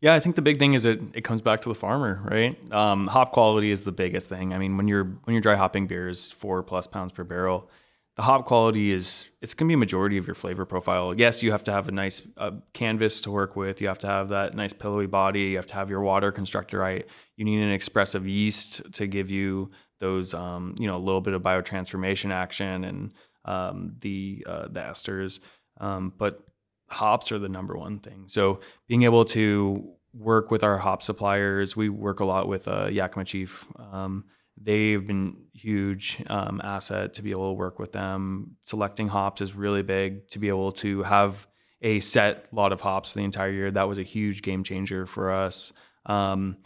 Yeah, I think the big thing is it it comes back to the farmer, right? Um, hop quality is the biggest thing. I mean, when you're when you're dry hopping beers, four plus pounds per barrel, the hop quality is it's going to be a majority of your flavor profile. Yes, you have to have a nice uh, canvas to work with. You have to have that nice pillowy body. You have to have your water constructed right. You need an expressive yeast to give you those, um, you know, a little bit of biotransformation action and um, the uh, the esters. Um, but hops are the number one thing. So being able to work with our hop suppliers, we work a lot with uh, Yakima Chief. Um, they've been huge um, asset to be able to work with them. Selecting hops is really big to be able to have a set lot of hops the entire year. That was a huge game changer for us. Um,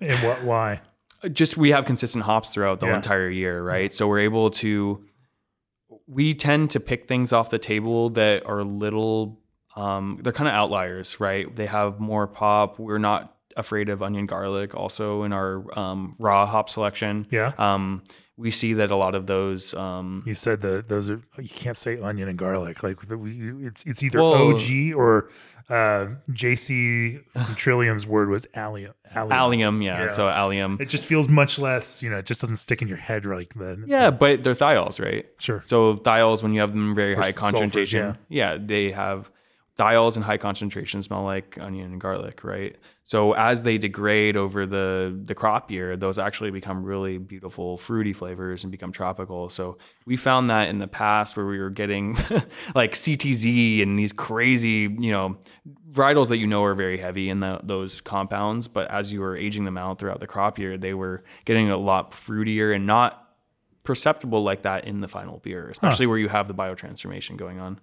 and what? Why? Just we have consistent hops throughout the yeah. entire year, right? So we're able to we tend to pick things off the table that are little um, they're kind of outliers, right? They have more pop. We're not afraid of onion garlic also in our um, raw hop selection. Yeah. Um, we see that a lot of those. Um, you said that those are you can't say onion and garlic. Like it's it's either well, OG or uh, JC Trillium's word was allium. Allium, allium yeah, yeah, So allium. It just feels much less. You know, it just doesn't stick in your head like that. Yeah, but they're thiols, right? Sure. So thiols, when you have them very or high concentration, yeah. yeah, they have thiols in high concentration smell like onion and garlic, right? So as they degrade over the the crop year, those actually become really beautiful fruity flavors and become tropical. So we found that in the past where we were getting like CTZ and these crazy, you know, varietals that you know are very heavy in the, those compounds, but as you were aging them out throughout the crop year, they were getting a lot fruitier and not perceptible like that in the final beer, especially huh. where you have the biotransformation going on.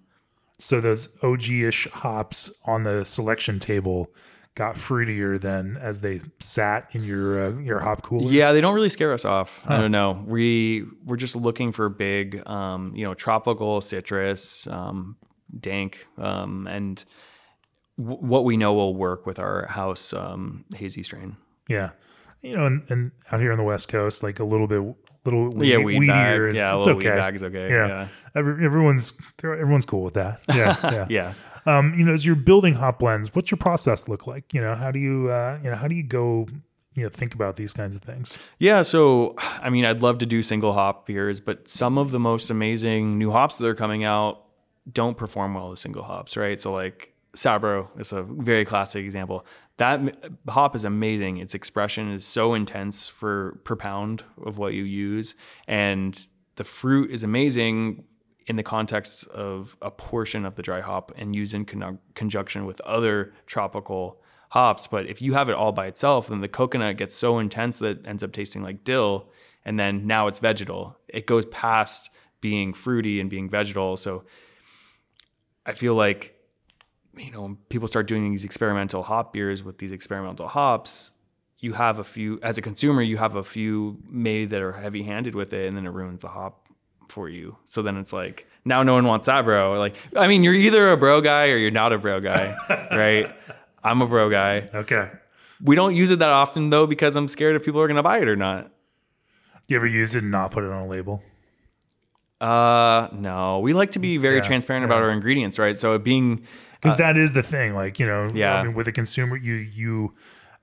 So those OG-ish hops on the selection table got fruitier than as they sat in your uh, your hop cooler. Yeah, they don't really scare us off. Huh. I don't know. We we're just looking for big, um, you know, tropical citrus, um, dank, um, and w- what we know will work with our house um, hazy strain. Yeah, you know, and, and out here on the West Coast, like a little bit, little yeah, weed weedier. Bag. Is, yeah, it's okay. weed bag is okay. Yeah. yeah. Every, everyone's everyone's cool with that. Yeah, yeah. yeah. Um, you know, as you're building hop blends, what's your process look like? You know, how do you, uh, you know, how do you go, you know think about these kinds of things? Yeah, so I mean, I'd love to do single hop beers, but some of the most amazing new hops that are coming out don't perform well as single hops, right? So like Sabro is a very classic example. That hop is amazing. Its expression is so intense for per pound of what you use, and the fruit is amazing in the context of a portion of the dry hop and used in con- conjunction with other tropical hops. But if you have it all by itself, then the coconut gets so intense that it ends up tasting like dill, and then now it's vegetal. It goes past being fruity and being vegetal. So I feel like you know, people start doing these experimental hop beers with these experimental hops, you have a few as a consumer, you have a few made that are heavy handed with it, and then it ruins the hop for you. So then it's like now no one wants that bro. Like I mean, you're either a bro guy or you're not a bro guy, right? I'm a bro guy. Okay. We don't use it that often though because I'm scared if people are gonna buy it or not. You ever use it and not put it on a label? Uh, no. We like to be very yeah, transparent yeah. about our ingredients, right? So being because uh, that is the thing. Like you know, yeah. I mean, with a consumer, you you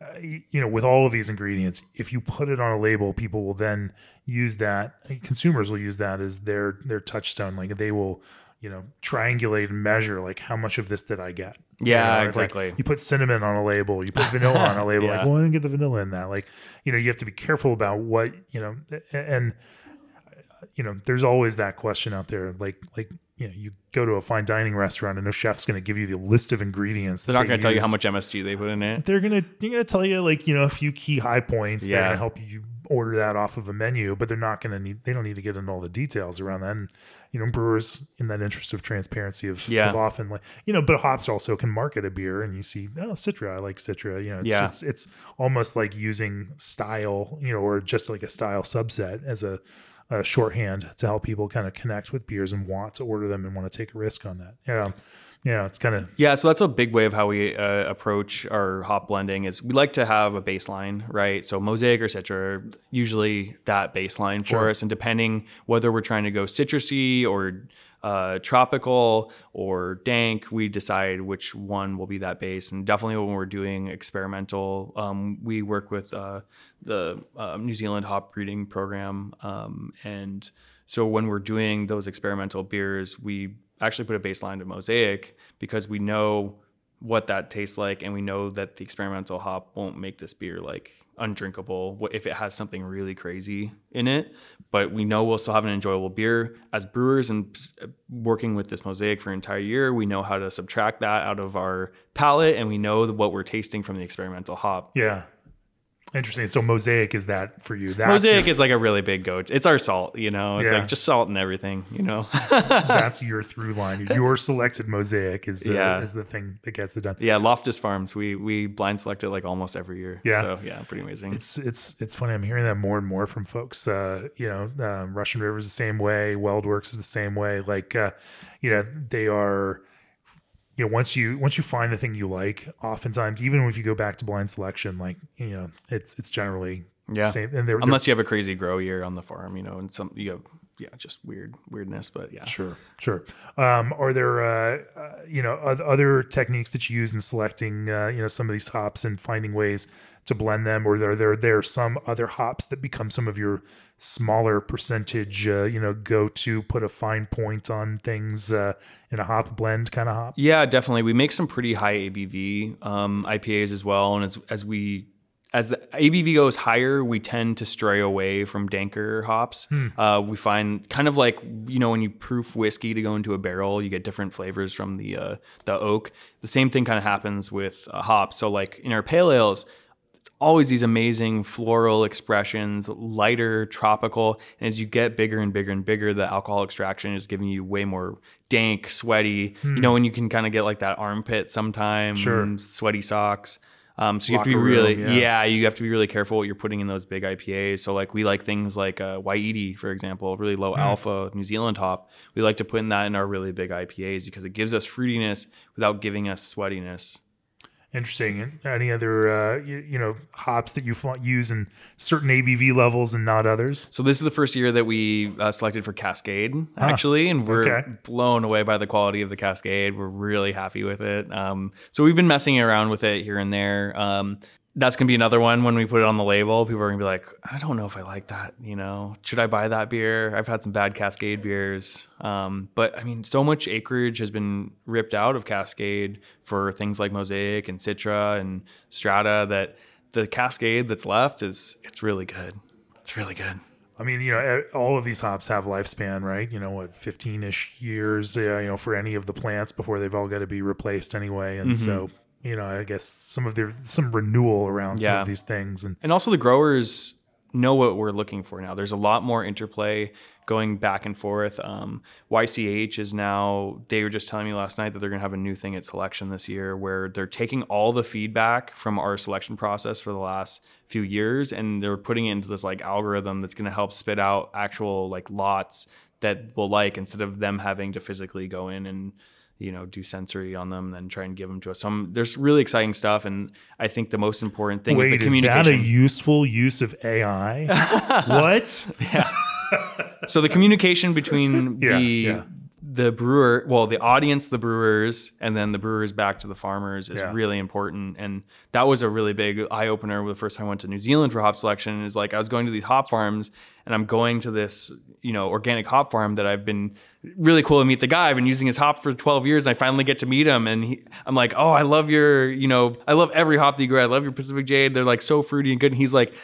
uh, you know, with all of these ingredients, if you put it on a label, people will then use that. Consumers will use that as their their touchstone. Like they will, you know, triangulate and measure like how much of this did I get? Yeah, you know, exactly. Like you put cinnamon on a label, you put vanilla on a label. yeah. Like, well, I didn't get the vanilla in that. Like, you know, you have to be careful about what you know, and you know, there's always that question out there. Like, like you know, you go to a fine dining restaurant and a chef's going to give you the list of ingredients. They're not going to tell you how much MSG they put in it. They're going to they're going to tell you like you know a few key high points. Yeah. They're going to help you order that off of a menu, but they're not going to need. They don't need to get into all the details around that. And, you know, brewers in that interest of transparency of, yeah. of often like you know, but hops also can market a beer, and you see oh Citra, I like Citra. You know, it's, yeah. it's it's almost like using style, you know, or just like a style subset as a uh, shorthand to help people kind of connect with beers and want to order them and want to take a risk on that. Yeah. Yeah, it's kind of yeah. So that's a big way of how we uh, approach our hop blending. Is we like to have a baseline, right? So mosaic or citra, usually that baseline for sure. us, and depending whether we're trying to go citrusy or uh, tropical or dank, we decide which one will be that base. And definitely when we're doing experimental, um, we work with uh, the uh, New Zealand hop breeding program. Um, and so when we're doing those experimental beers, we actually put a baseline to mosaic because we know what that tastes like and we know that the experimental hop won't make this beer like undrinkable if it has something really crazy in it. But we know we'll still have an enjoyable beer. As brewers and uh, working with this mosaic for an entire year, we know how to subtract that out of our palate and we know what we're tasting from the experimental hop. Yeah. Interesting. So mosaic is that for you? That's mosaic your, is like a really big goat. It's our salt, you know. It's yeah. like just salt and everything, you know. that's your through line. Your selected mosaic is uh, yeah. is the thing that gets it done. Yeah, Loftus Farms. We we blind select it like almost every year. Yeah. So yeah, pretty amazing. It's it's it's funny. I'm hearing that more and more from folks. Uh, you know, um, Russian River is the same way. WeldWerks is the same way. Like, uh, you know, they are you know once you once you find the thing you like oftentimes even if you go back to blind selection like you know it's it's generally yeah. same and they're, unless they're, you have a crazy grow year on the farm you know and some you have yeah just weird weirdness but yeah sure sure um, are there uh, uh, you know other techniques that you use in selecting uh, you know some of these hops and finding ways to blend them, or are there there some other hops that become some of your smaller percentage, uh, you know, go to put a fine point on things uh, in a hop blend kind of hop? Yeah, definitely. We make some pretty high ABV um, IPAs as well, and as as we as the ABV goes higher, we tend to stray away from danker hops. Hmm. Uh, we find kind of like you know when you proof whiskey to go into a barrel, you get different flavors from the uh, the oak. The same thing kind of happens with uh, hops. So like in our pale ales, always these amazing floral expressions, lighter, tropical. And as you get bigger and bigger and bigger, the alcohol extraction is giving you way more dank, sweaty. Hmm. You know, when you can kind of get like that armpit sometimes, sure. sweaty socks. Um, so you Locker have to be really, room, yeah. yeah. you have to be really careful what you're putting in those big IPAs. So like we like things like uh, Wai-iti, for example, really low mm. alpha New Zealand hop. We like to put in that in our really big IPAs because it gives us fruitiness without giving us sweatiness. Interesting. Any other uh, you, you, know hops that you use in certain ABV levels and not others? So this is the first year that we uh, selected for Cascade actually, and we're okay. blown away by the quality of the Cascade. We're really happy with it. Um, so we've been messing around with it here and there. Um, that's gonna be another one when we put it on the label. People are gonna be like, I don't know if I like that. You know, should I buy that beer? I've had some bad Cascade beers, um, but I mean, so much acreage has been ripped out of Cascade for things like Mosaic and Citra and Strata that the Cascade that's left is it's really good. It's really good. I mean, you know, all of these hops have lifespan, right? You know, what, 15 ish years, you know, for any of the plants before they've all got to be replaced anyway. And mm-hmm. so, you know, I guess some of there's some renewal around yeah. some of these things. And, and also the growers know what we're looking for now. There's a lot more interplay going back and forth. Um, YCH is now, they were just telling me last night that they're going to have a new thing at selection this year where they're taking all the feedback from our selection process for the last few years and they're putting it into this like algorithm that's going to help spit out actual like lots that will like instead of them having to physically go in and you know do sensory on them and then try and give them to us. So I'm, there's really exciting stuff, and I think the most important thing Wait, is the communication. Is that a useful use of AI? what? Yeah so the communication between yeah, the yeah. The brewer, well, the audience, the brewers, and then the brewers back to the farmers is yeah. really important. And that was a really big eye opener the first time I went to New Zealand for hop selection. Is like I was going to these hop farms and I'm going to this, you know, organic hop farm that I've been really cool to meet the guy. I've been using his hop for 12 years and I finally get to meet him. And he, I'm like, oh, I love your, you know, I love every hop that you grow. I love your Pacific Jade. They're like so fruity and good. And he's like,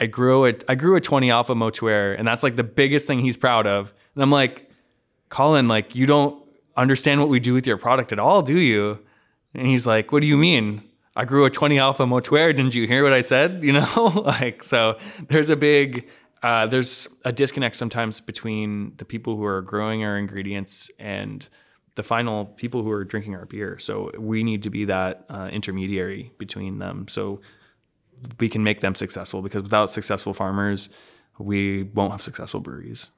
I grew a I grew a 20 alpha Motueka, and that's like the biggest thing he's proud of. And I'm like, Colin, like you don't understand what we do with your product at all, do you? And he's like, What do you mean? I grew a 20 alpha Motueka. Didn't you hear what I said? You know, like so. There's a big uh, there's a disconnect sometimes between the people who are growing our ingredients and the final people who are drinking our beer. So we need to be that uh, intermediary between them. So we can make them successful because without successful farmers, we won't have successful breweries.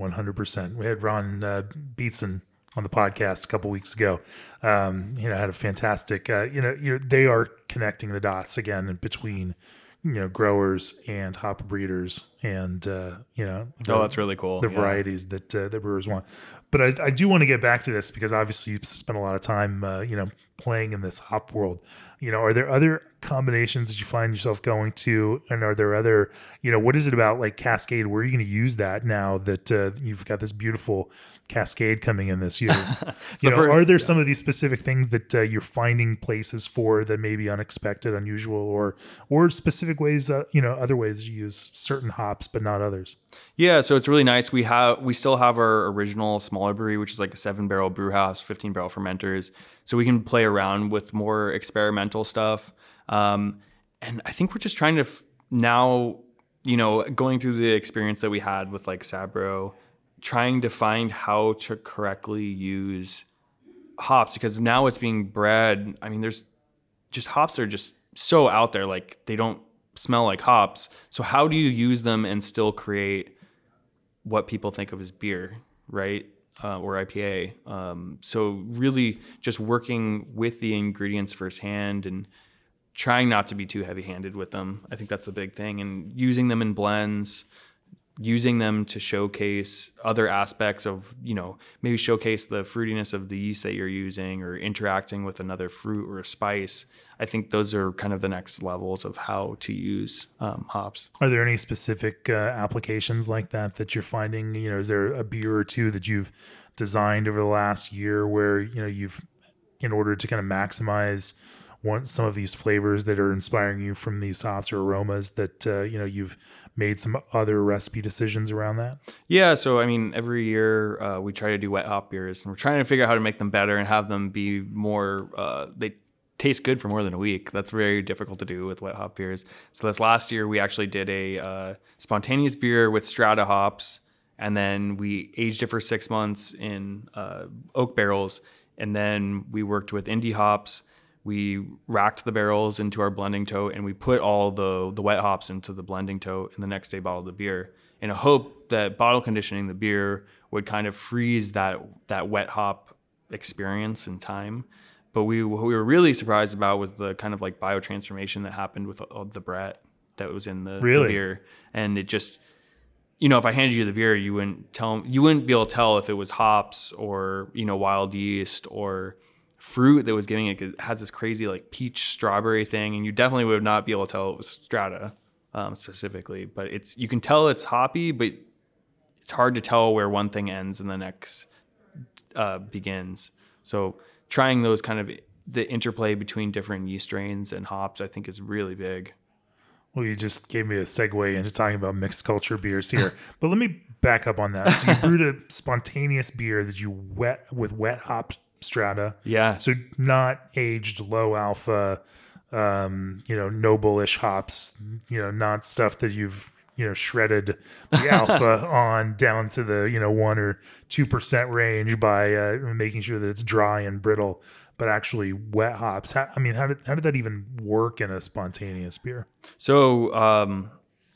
100%. We had Ron uh, Beatson on the podcast a couple weeks ago. Um, you know, had a fantastic, uh, you know, you know, they are connecting the dots again between, you know, growers and hop breeders and, uh, you know, the, oh, that's really cool. The yeah. varieties that uh, the brewers want. But I, I do want to get back to this because obviously you've spent a lot of time, uh, you know, playing in this hop world. You know, are there other combinations that you find yourself going to, and are there other, you know, what is it about like Cascade? Where are you going to use that now that uh, you've got this beautiful Cascade coming in this year? you know, first, are there yeah. some of these specific things that uh, you're finding places for that may be unexpected, unusual, or or specific ways, uh, you know, other ways you use certain hops but not others? Yeah, so it's really nice. We have we still have our original smaller brewery, which is like a seven barrel brew house, fifteen barrel fermenters so we can play around with more experimental stuff. Um, and I think we're just trying to f- now, you know, going through the experience that we had with like Sabro, trying to find how to correctly use hops because now it's being bred. I mean, there's just hops are just so out there, like they don't smell like hops. So how do you use them and still create what people think of as beer, right? uh, or IPA. Um, so really, just working with the ingredients firsthand and trying not to be too heavy-handed with them. I think that's the big thing, and using them in blends, using them to showcase other aspects of you know maybe showcase the fruitiness of the yeast that you're using or interacting with another fruit or a spice. I think those are kind of the next levels of how to use um, hops. Are there any specific uh, applications like that that you're finding? You know is there a beer or two that you've designed over the last year where you know you've in order to kind of maximize one some of these flavors that are inspiring you from these hops or aromas that uh, you know you've made some other recipe decisions around that? Yeah, so I mean, every year uh, we try to do wet hop beers, and we're trying to figure out how to make them better and have them be more. Uh, they taste good for more than a week. That's very difficult to do with wet hop beers. So this last year we actually did a uh, spontaneous beer with strata hops, and then we aged it for six months in uh, oak barrels, and then we worked with indie hops we racked the barrels into our blending tote and we put all the the wet hops into the blending tote and the next day bottled the beer in a hope that bottle conditioning the beer would kind of freeze that that wet hop experience in time but we what we were really surprised about was the kind of like biotransformation that happened with uh, the Brett that was in the, really? the beer and it just you know if i handed you the beer you wouldn't tell you wouldn't be able to tell if it was hops or you know wild yeast or fruit that was giving it. It has this crazy like peach strawberry thing, and you definitely would not be able to tell it was Strata um, specifically. But it's you can tell it's hoppy, but it's hard to tell where one thing ends and the next uh, begins. So trying those kind of the interplay between different yeast strains and hops, I think, is really big. Well, you just gave me a segue into talking about mixed culture beers here, but let me back up on that. So you brewed a spontaneous beer that you wet with wet hop strata. Yeah. So not aged low alpha, um, you know, noble-ish hops. You know, not stuff that you've you know shredded the alpha on down to the you know one or two percent range by uh, making sure that it's dry and brittle but actually wet hops. How, I mean, how did how did that even work in a spontaneous beer? So um,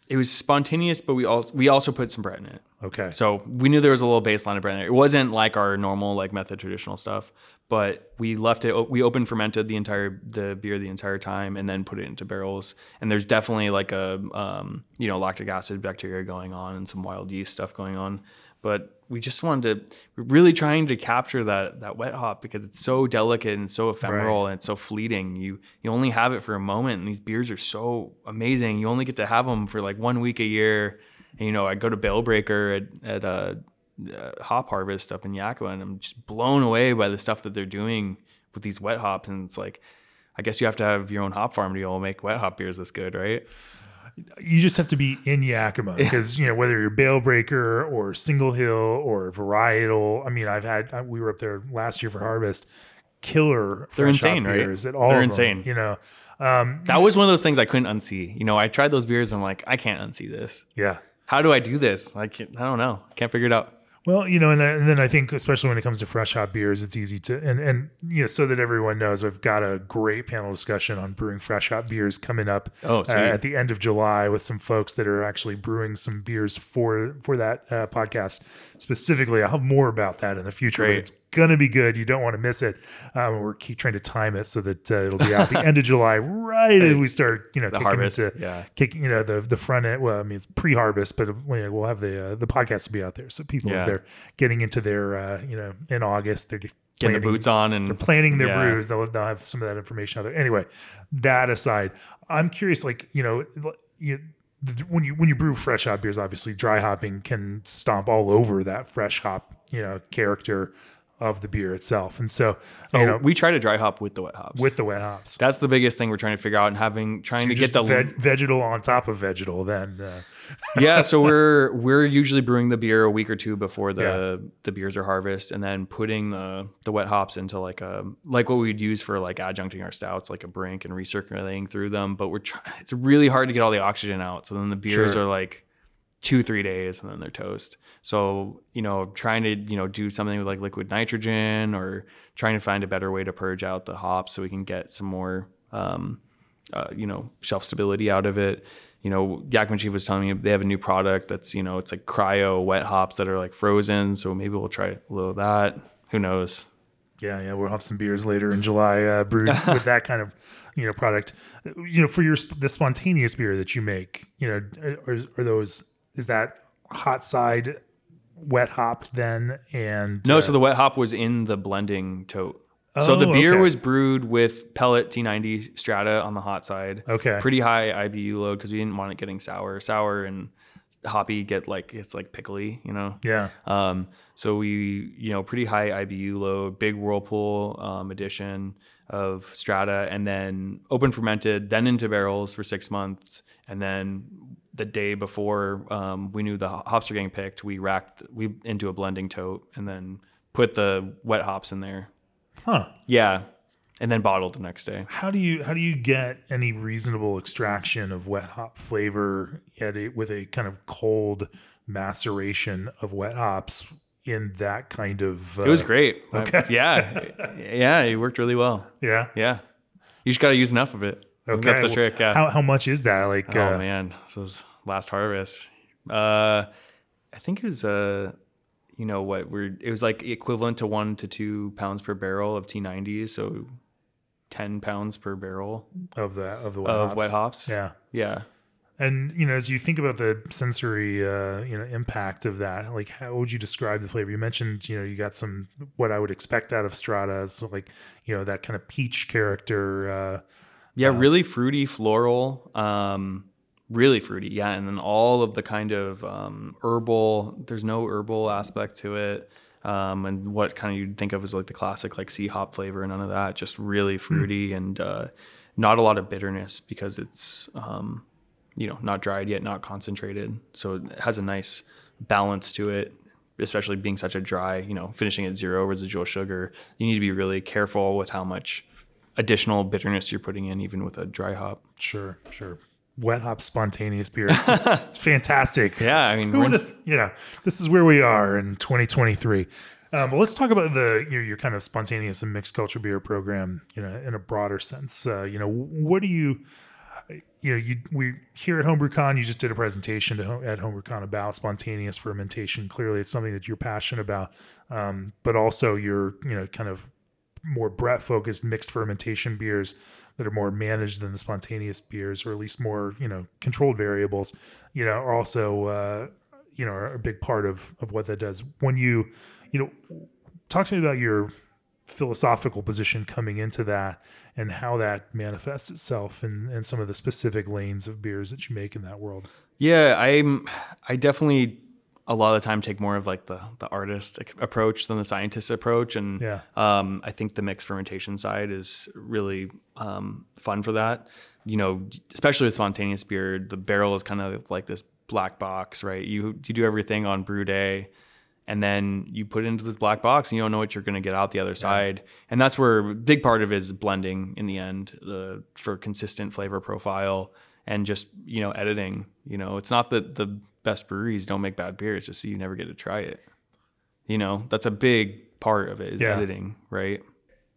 it was spontaneous, but we also we also put some Brett in it. Okay. So we knew there was a little baseline of Brett in it. It wasn't like our normal like method traditional stuff, but we left it. We open fermented the entire the beer the entire time, and then put it into barrels. And there's definitely like a um, you know lactic acid bacteria going on and some wild yeast stuff going on but we just wanted to we're really trying to capture that that wet hop because it's so delicate and so ephemeral right. and it's so fleeting. You you only have it for a moment and these beers are so amazing. You only get to have them for like one week a year. And you know i go to bale breaker at, at a, a hop harvest up in yakima and i'm just blown away by the stuff that they're doing with these wet hops and it's like i guess you have to have your own hop farm to be able to make wet hop beers this good right you just have to be in Yakima because you know whether you're Bale Breaker or Single Hill or Varietal. I mean, I've had we were up there last year for harvest. Killer, they're insane, right? At all they're insane. Them, you know, um, that was one of those things I couldn't unsee. You know, I tried those beers. and I'm like, I can't unsee this. Yeah. How do I do this? I can't, I don't know. I can't figure it out. Well, you know, and, and, then I think, especially when it comes to fresh hop beers, it's easy to and and you know, so that everyone knows, I've got a great panel discussion on brewing fresh hop beers coming up oh, uh, at the end of July with some folks that are actually brewing some beers for for that uh, podcast specifically. I'll have more about that in the future, great. but it's gonna be good. You don't want to miss it. Um, we're keep trying to time it so that uh, it'll be out the end of July, right as we start, you know, the kicking harvest, into yeah. kicking, you know, the the front end. Well, I mean, it's pre-harvest, but we'll have the uh, the podcast to be out there, so people yeah. as they're getting into their, uh, you know, in August, they're getting planning, the boots on and they're planning their yeah. brews. They'll, they'll have some of that information out there. Anyway, that aside, I'm curious, like you know, you when you when you brew fresh hop beers, obviously dry hopping can stomp all over that fresh hop, you know, character of the beer itself. And so, you oh, know, we try to dry hop with the wet hops. with the wet hops, That's the biggest thing we're trying to figure out and having trying So to get the veg- vegetal on top of vegetal, then uh, yeah. So we're we're usually brewing the beer a week or two before the the beers are harvest, and then putting the the wet hops into like a like what we'd use for like adjuncting our stouts, like a brink and recirculating through them. But we're trying. It's really hard to get all the oxygen out. So then the beers Sure. are like two three days and then they're toast so you know trying to you know do something with like liquid nitrogen or trying to find a better way to purge out the hops so we can get some more um, uh, you know shelf stability out of it you know Yakima Chief was telling me they have a new product that's you know it's like cryo wet hops that are like frozen so maybe we'll try a little of that. Who knows? Yeah, yeah, we'll have some beers later in July uh, brewed with that kind of you know product. You know, for your the spontaneous beer that you make, you know, are, are those is that hot side wet hopped then and no uh, so the wet hop was in the blending tote so the Oh, beer okay. was brewed with pellet T90 strata on the hot side. Okay. Pretty high IBU load because we didn't want it getting sour. Sour and hoppy get like it's like pickly, you know. yeah Um, so we, you know, pretty high IBU load, big whirlpool um, addition of strata, and then open fermented, then into barrels for six months, and then the day before um, we knew the hops were getting picked, we racked we into a blending tote, and then put the wet hops in there. Huh Yeah, and then bottled the next day. how do you how do you get any reasonable extraction of wet hop flavor at a, with a kind of cold maceration of wet hops in that kind of uh, It was great. okay. yeah, yeah, it worked really well. yeah Yeah, you just got to use enough of it. Okay that's the Well, trick. Yeah. how, how much is that like Oh uh, man, this was last harvest. Uh, I think it was uh, you know what we're it was like equivalent to one to two pounds per barrel of T90s, so ten pounds per barrel of the of the wet of hops. wet hops. yeah yeah. And you know, as you think about the sensory, uh, you know, impact of that, like how would you describe the flavor? You mentioned, you know, you got some what I would expect out of Strata, so like, you know, that kind of peach character. Uh, yeah, really fruity, floral, um, really fruity. Yeah, and then all of the kind of um, herbal. There's no herbal aspect to it. Um, and what kind of you'd think of as like the classic like C hop flavor, none of that. Just really fruity mm. and uh, not a lot of bitterness because it's um, you know not dried yet, not concentrated. So it has a nice balance to it. Especially being such a dry, you know, finishing at zero residual sugar, you need to be really careful with how much additional bitterness you're putting in, even with a dry hop. Sure, sure. Wet hop spontaneous beer. It's, it's fantastic. Yeah, I mean, you know, this is where we are in 2023. Um, but let's talk about the your, your, kind of spontaneous and mixed culture beer program, you know, in a broader sense. Uh, you know, what do you, you know, you we here at HomebrewCon, you just did a presentation to, at HomebrewCon about spontaneous fermentation. Clearly, it's something that you're passionate about, um, but also you're, you know, kind of more Brett focused mixed fermentation beers that are more managed than the spontaneous beers, or at least more, you know, controlled variables, you know, are also, uh, you know, are a big part of of what that does. When you you know, talk to me about your philosophical position coming into that and how that manifests itself in, in some of the specific lanes of beers that you make in that world. Yeah, I'm I definitely a lot of the time take more of like the the artist approach than the scientist approach and yeah. um, I think the mixed fermentation side is really um, fun for that. You know, especially with spontaneous beer, the barrel is kind of like this black box, right? You you do everything on brew day and then you put it into this black box and you don't know what you're going to get out the other side and that's where a big part of it is blending in the end the, for consistent flavor profile and just you know editing you know it's not that the best breweries don't make bad beer it's just so you never get to try it you know that's a big part of it is yeah. editing right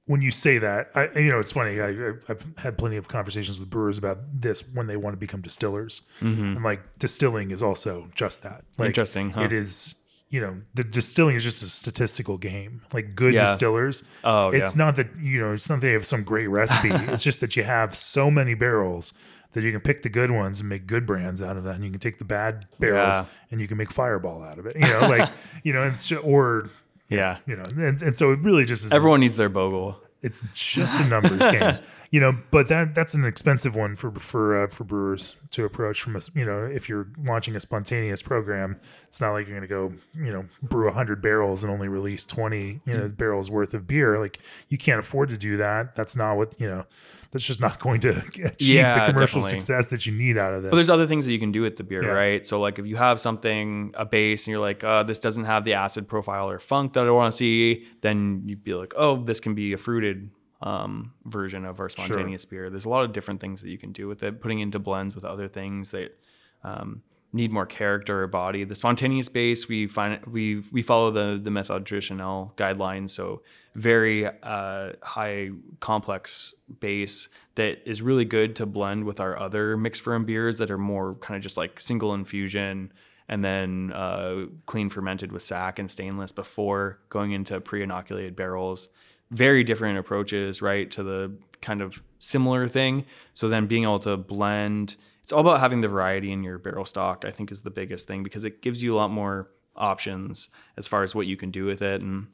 when you say that, I, you know, it's funny. I, have had plenty of conversations with brewers about this when they want to become distillers, mm-hmm. and like distilling is also just that. Like, Interesting. Huh? It is you know the distilling is just a statistical game like good yeah. distillers oh it's yeah. not that you know it's not that they have some great recipe it's just that you have so many barrels that you can pick the good ones and make good brands out of that and you can take the bad barrels yeah. and you can make fireball out of it you know like you know it's just, or yeah you know and, and so it really just is everyone needs their bogle it's just a numbers game, you know. But that that's an expensive one for for uh, for brewers to approach from a you know if you're launching a spontaneous program, it's not like you're going to go you know brew hundred barrels and only release twenty you know barrels worth of beer. Like you can't afford to do that. That's not what you know that's just not going to achieve yeah, the commercial definitely. success that you need out of this. But there's other things that you can do with the beer, yeah. right? So like if you have something a base and you're like, uh, this doesn't have the acid profile or funk that I want to see, then you'd be like, oh, this can be a fruited um, version of our spontaneous sure. beer. There's a lot of different things that you can do with it, putting into blends with other things that um, need more character or body. The spontaneous base, we find we we follow the the méthode traditionnelle guidelines, so very uh, high complex base that is really good to blend with our other mixed ferm beers that are more kind of just like single infusion and then uh, clean fermented with Sacch and stainless before going into pre-inoculated barrels very different approaches, right, to the kind of similar thing. So then being able to blend, it's all about having the variety in your barrel stock, I think is the biggest thing because it gives you a lot more options as far as what you can do with it. And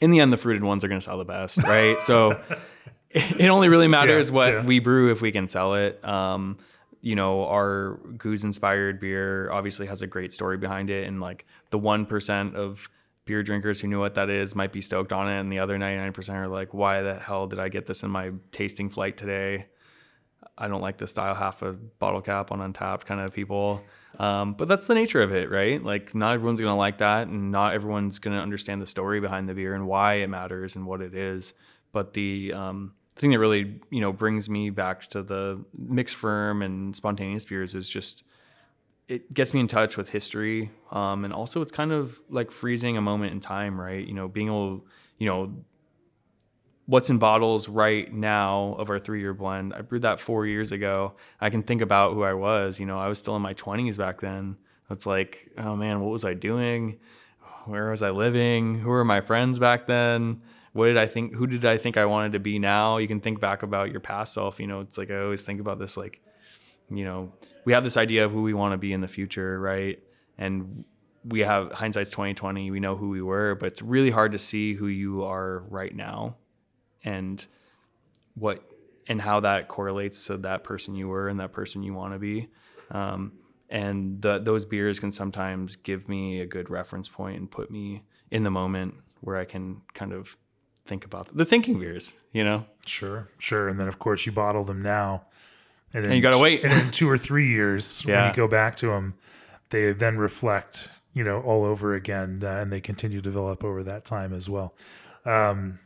in the end, the fruited ones are going to sell the best, right? so it only really matters yeah, what yeah. we brew if we can sell it. Um, you know, our gose inspired beer obviously has a great story behind it. And like the 1% of beer drinkers who know what that is might be stoked on it, and the other 99% are like, why the hell did I get this in my tasting flight today? I don't like the style half a bottle cap on Untappd kind of people. Um, but that's the nature of it, right? Like, not everyone's going to like that, and not everyone's going to understand the story behind the beer and why it matters and what it is. But the um, thing that really, you know, brings me back to the mixed ferm and spontaneous beers is just it gets me in touch with history um, and also it's kind of like freezing a moment in time right you know being able you know what's in bottles right now of our three year blend. I brewed that four years ago. I can think about who i was you know i was still in my 20s back then. It's like oh man what was i doing? Where was i living? Who were my friends back then? What did i think who did i think i wanted to be now? You can think back about your past self you know it's like i always think about this like you know, we have this idea of who we want to be in the future, right? And we have hindsight's 2020. We know who we were, but it's really hard to see who you are right now, and what and how that correlates to that person you were and that person you want to be. Um, and the, those beers can sometimes give me a good reference point and put me in the moment where I can kind of think about the thinking beers, you know? Sure, sure. And then of course you bottle them now, and then and you gotta wait. And in two or three years, yeah. when you go back to them, they then reflect, you know, all over again, uh, and they continue to develop over that time as well. Um,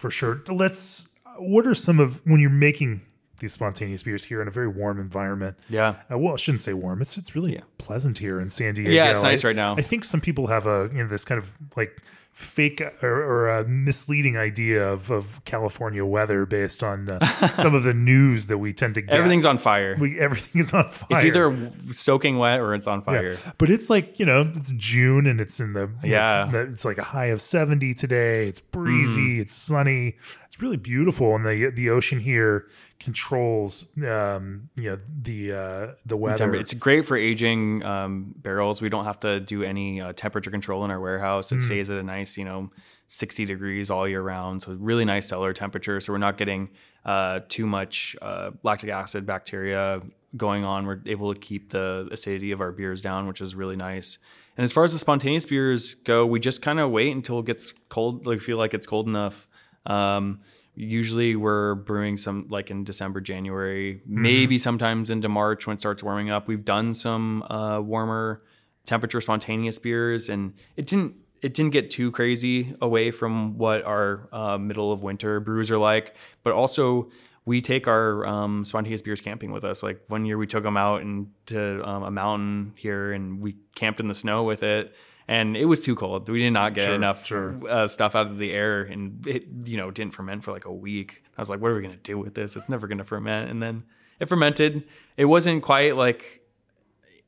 for sure. Let's. What are some of when you're making these spontaneous beers here in a very warm environment. Yeah. Uh, well, I shouldn't say warm. It's it's really yeah. pleasant here in San Diego. Yeah, it's nice I, right now. I think some people have a you know this kind of like fake or, or, a misleading idea of, of California weather based on uh, some of the news that we tend to get. Everything's on fire. We, everything is on fire. It's either soaking wet or it's on fire. Yeah. But it's like, you know, it's June and it's in the, yeah. Know, it's, it's, like a high of 70 today. It's breezy. Mm. It's sunny. It's really beautiful. And the, the ocean here controls um, you know the uh, the weather. It's great for aging um, barrels. We don't have to do any uh, temperature control in our warehouse. It mm. stays at a nice you know 60 degrees all year round. So really nice cellar temperature. So we're not getting uh, too much uh, lactic acid bacteria going on. We're able to keep the acidity of our beers down, which is really nice. And as far as the spontaneous beers go, we just kind of wait until it gets cold. Like feel like it's cold enough. Um, usually we're brewing some like in December, January, mm-hmm. maybe sometimes into March when it starts warming up. We've done some uh, warmer temperature spontaneous beers, and it didn't it didn't get too crazy away from what our uh, middle of winter brews are like. But also, we take our um, spontaneous beers camping with us. Like one year, we took them out and to um, a mountain here, and we camped in the snow with it and it was too cold. We did not get sure, enough sure. Uh, stuff out of the air, and it you know didn't ferment for like a week. I was like, what are we gonna do with this? It's never gonna ferment. And then it fermented. It wasn't quite like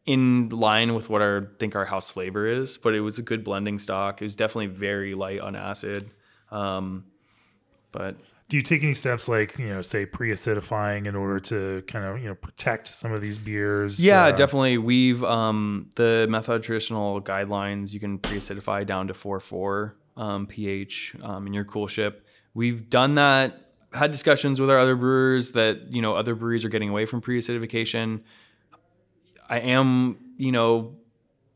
in line with what I think our house flavor is, but it was a good blending stock. It was definitely very light on acid. Um, but do you take any steps like you know say pre-acidifying in order to kind of you know protect some of these beers yeah uh, definitely. We've um, the Méthode Traditionnelle guidelines you can pre-acidify down to 4.4 um, ph um, in your coolship we've done that had discussions with our other brewers that you know other breweries are getting away from pre-acidification. I am you know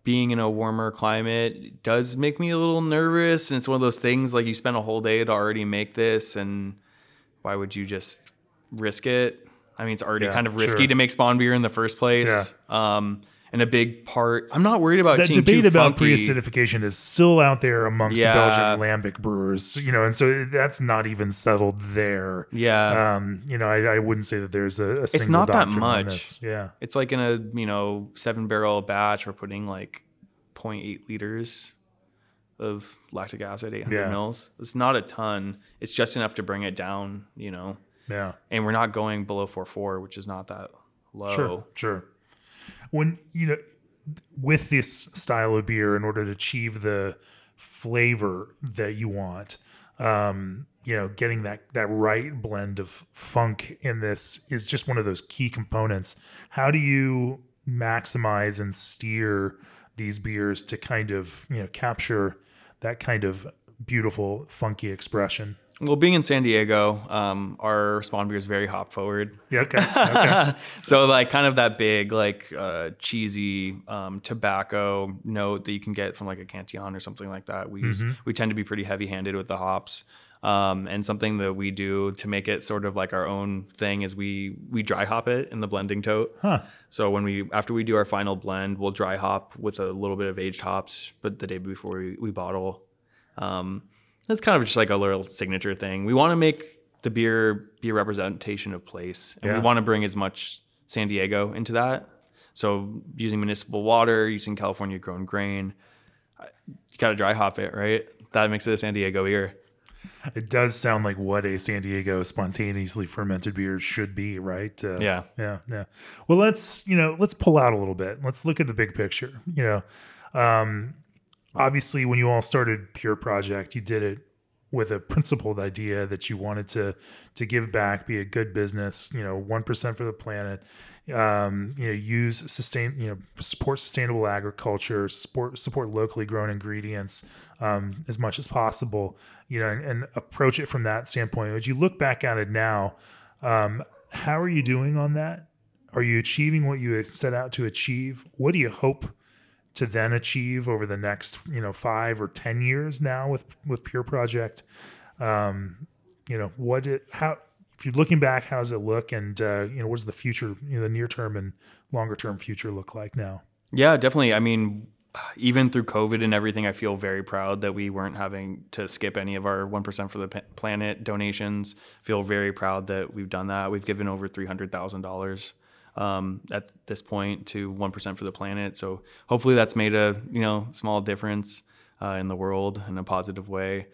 being in a warmer climate does make me a little nervous and it's one of those things like you spend a whole day to already make this and why would you just risk it? I mean, it's already yeah, kind of risky sure. to make spon beer in the first place. Yeah. Um, and a big part, I'm not worried about that debate about pre-acidification is still out there amongst yeah. Belgian lambic brewers, you know, and so that's not even settled there. Yeah, um, you know, I, I, wouldn't say that there's a, a it's not that much. Yeah, it's like in a you know seven barrel batch, we're putting like 0.8 liters of lactic acid, 800 yeah. mils. It's not a ton. It's just enough to bring it down, you know. Yeah. And we're not going below 4.4, which is not that low. Sure, sure. When you know, with this style of beer, in order to achieve the flavor that you want, um, you know, getting that that right blend of funk in this is just one of those key components. How do you maximize and steer these beers to kind of you know capture that kind of beautiful, funky expression. Well, being in San Diego, um, our spon beer is very hop forward. Yeah, okay. okay. so like kind of that big, like uh, cheesy um, tobacco note that you can get from like a Cantillon or something like that. We mm-hmm. use, we tend to be pretty heavy handed with the hops. Um, and something that we do to make it sort of like our own thing is we we dry hop it in the blending tote. Huh. So when we after we do our final blend, we'll dry hop with a little bit of aged hops, but the day before we, we bottle. Um, that's kind of just like a little signature thing. We want to make the beer be a representation of place, and yeah. we want to bring as much San Diego into that. So using municipal water, using California grown grain, you got to dry hop it, right? That makes it a San Diego beer. It does sound like what a San Diego spontaneously fermented beer should be, right? Uh, yeah, yeah, yeah. Well, let's you know let's pull out a little bit. Let's look at the big picture. You know, um, obviously, when you all started Pure Project, you did it with a principled idea that you wanted to to give back, be a good business, you know, one percent for the planet, um, you know, use sustain, you know, support sustainable agriculture, support support locally grown ingredients um, as much as possible, you know, and, and, approach it from that standpoint. As you look back at it now, um, how are you doing on that? Are you achieving what you set out to achieve? What do you hope to then achieve over the next, you know, five or ten years now with with Pure Project? Um, you know, what it, how if you're looking back, how does it look, and uh, you know, what does the future, you know, the near term and longer term future look like now? Yeah, definitely. I mean, even through COVID and everything, I feel very proud that we weren't having to skip any of our one percent for the planet donations. Feel very proud that we've done that. We've given over three hundred thousand um, dollars at this point to one percent for the planet. So hopefully that's made a you know small difference uh, in the world in a positive way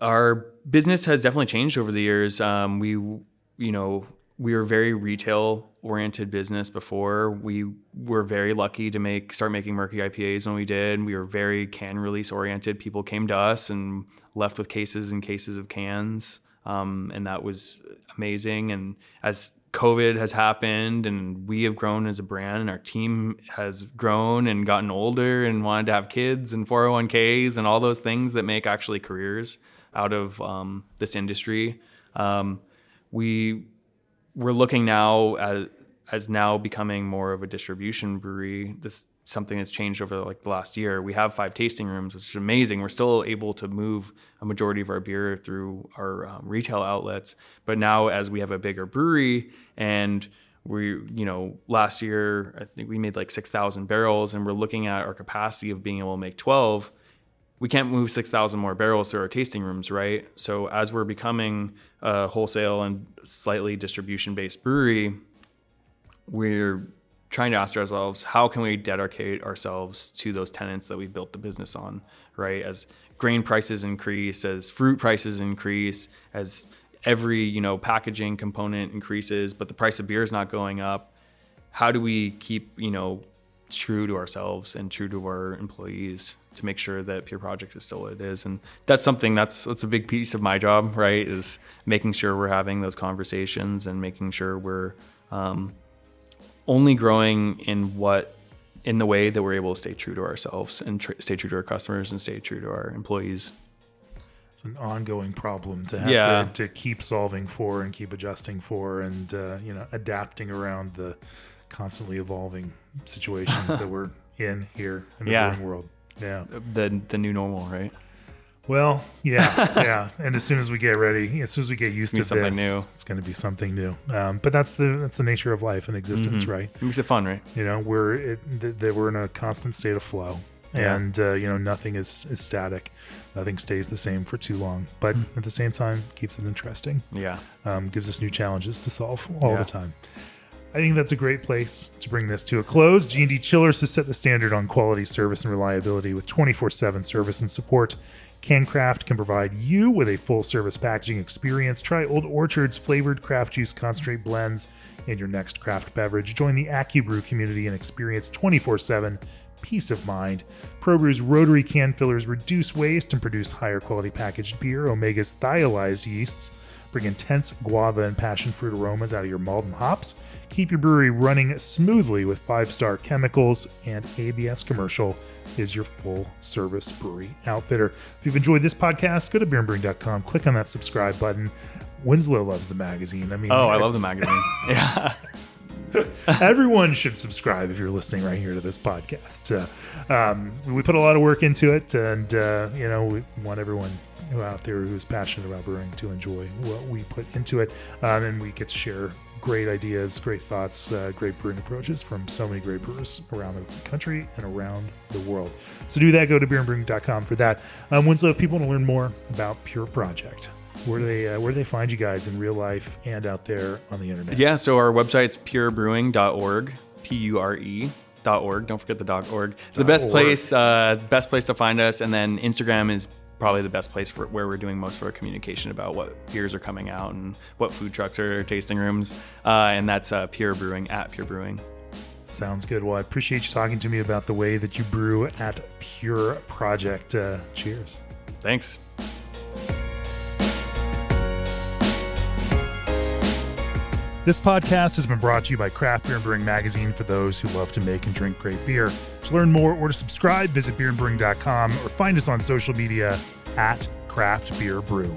our business has definitely changed over the years. Um, we, you know, we were very retail oriented business before. We were very lucky to make start making murky IPAs when we did. We were very can release oriented. People came to us and left with cases and cases of cans, um, and that was amazing. And as COVID has happened, and we have grown as a brand, and our team has grown and gotten older, and wanted to have kids and 401ks and all those things that make actually careers out of um, this industry. Um, we we're looking now as as now becoming more of a distribution brewery. This something that's changed over like the last year. We have five tasting rooms, which is amazing. We're still able to move a majority of our beer through our um, retail outlets, but now as we have a bigger brewery and we you know last year I think we made like 6,000 barrels and we're looking at our capacity of being able to make 12 we can't move 6,000 more barrels through our tasting rooms, right? So as we're becoming a wholesale and slightly distribution based brewery, we're trying to ask ourselves, how can we dedicate ourselves to those tenants that we built the business on, right? As grain prices increase, as fruit prices increase, as every, you know, packaging component increases, but the price of beer is not going up. How do we keep, you know, true to ourselves and true to our employees to make sure that Pure Project is still what it is. And that's something that's that's a big piece of my job, right? Is making sure we're having those conversations and making sure we're um, only growing in what in the way that we're able to stay true to ourselves and tr- stay true to our customers and stay true to our employees. It's an ongoing problem to have yeah. to, to, keep solving for and keep adjusting for and uh, you know adapting around the constantly evolving situations that we're in here in the yeah. world. Yeah. The the new normal, right? Well, yeah, yeah. And as soon as we get ready, as soon as we get used to something this, new. it's going to be something new. Um, but that's the that's the nature of life and existence, mm-hmm. right? It makes it fun, right? You know, we're it, th- th- we're in a constant state of flow, yeah. and uh, you know, nothing is is static. Nothing stays the same for too long, but mm. at the same time, keeps it interesting. Yeah, um, gives us new challenges to solve all yeah. the time. I think that's a great place to bring this to a close. G&D Chillers has set the standard on quality service and reliability with 24/7 service and support. CanCraft can provide you with a full service packaging experience. Try Old Orchard's flavored craft juice concentrate blends in your next craft beverage. Join the AccuBrew community and experience 24/7 peace of mind. ProBrew's rotary can fillers reduce waste and produce higher quality packaged beer. Omega's thiolized yeasts bring intense guava and passion fruit aromas out of your malt and hops Keep your brewery running smoothly with five star chemicals, and ABS Commercial is your full service brewery outfitter. If you've enjoyed this podcast, go to beerandbrewing.com, click on that subscribe button. Winslow loves the magazine. I mean, oh, I love the magazine. yeah. Everyone should subscribe if you're listening right here to this podcast. Uh, um, we put a lot of work into it, and uh, you know we want everyone out there who's passionate about brewing to enjoy what we put into it, um, and we get to share great ideas, great thoughts, uh, great brewing approaches from so many great brewers around the country and around the world. So do that. Go to beerandbrewing.com for that. Um, Winslow, if people want to learn more about Pure Project, where do they uh, where do they find you guys in real life and out there on the internet? Yeah, so our website's purebrewing.org, P U R E dot org. Don't forget the dot .org. It's the best place, uh, the best place to find us. And then Instagram is probably the best place for where we're doing most of our communication about what beers are coming out and what food trucks are tasting rooms. Uh, and that's uh, Pure Brewing at Pure Brewing. Sounds good. Well, I appreciate you talking to me about the way that you brew at Pure Project. Uh, cheers. Thanks. This podcast has been brought to you by Craft Beer and Brewing Magazine for those who love to make and drink great beer. To learn more or to subscribe, visit beerandbrewing.com or find us on social media at Craft Beer Brew.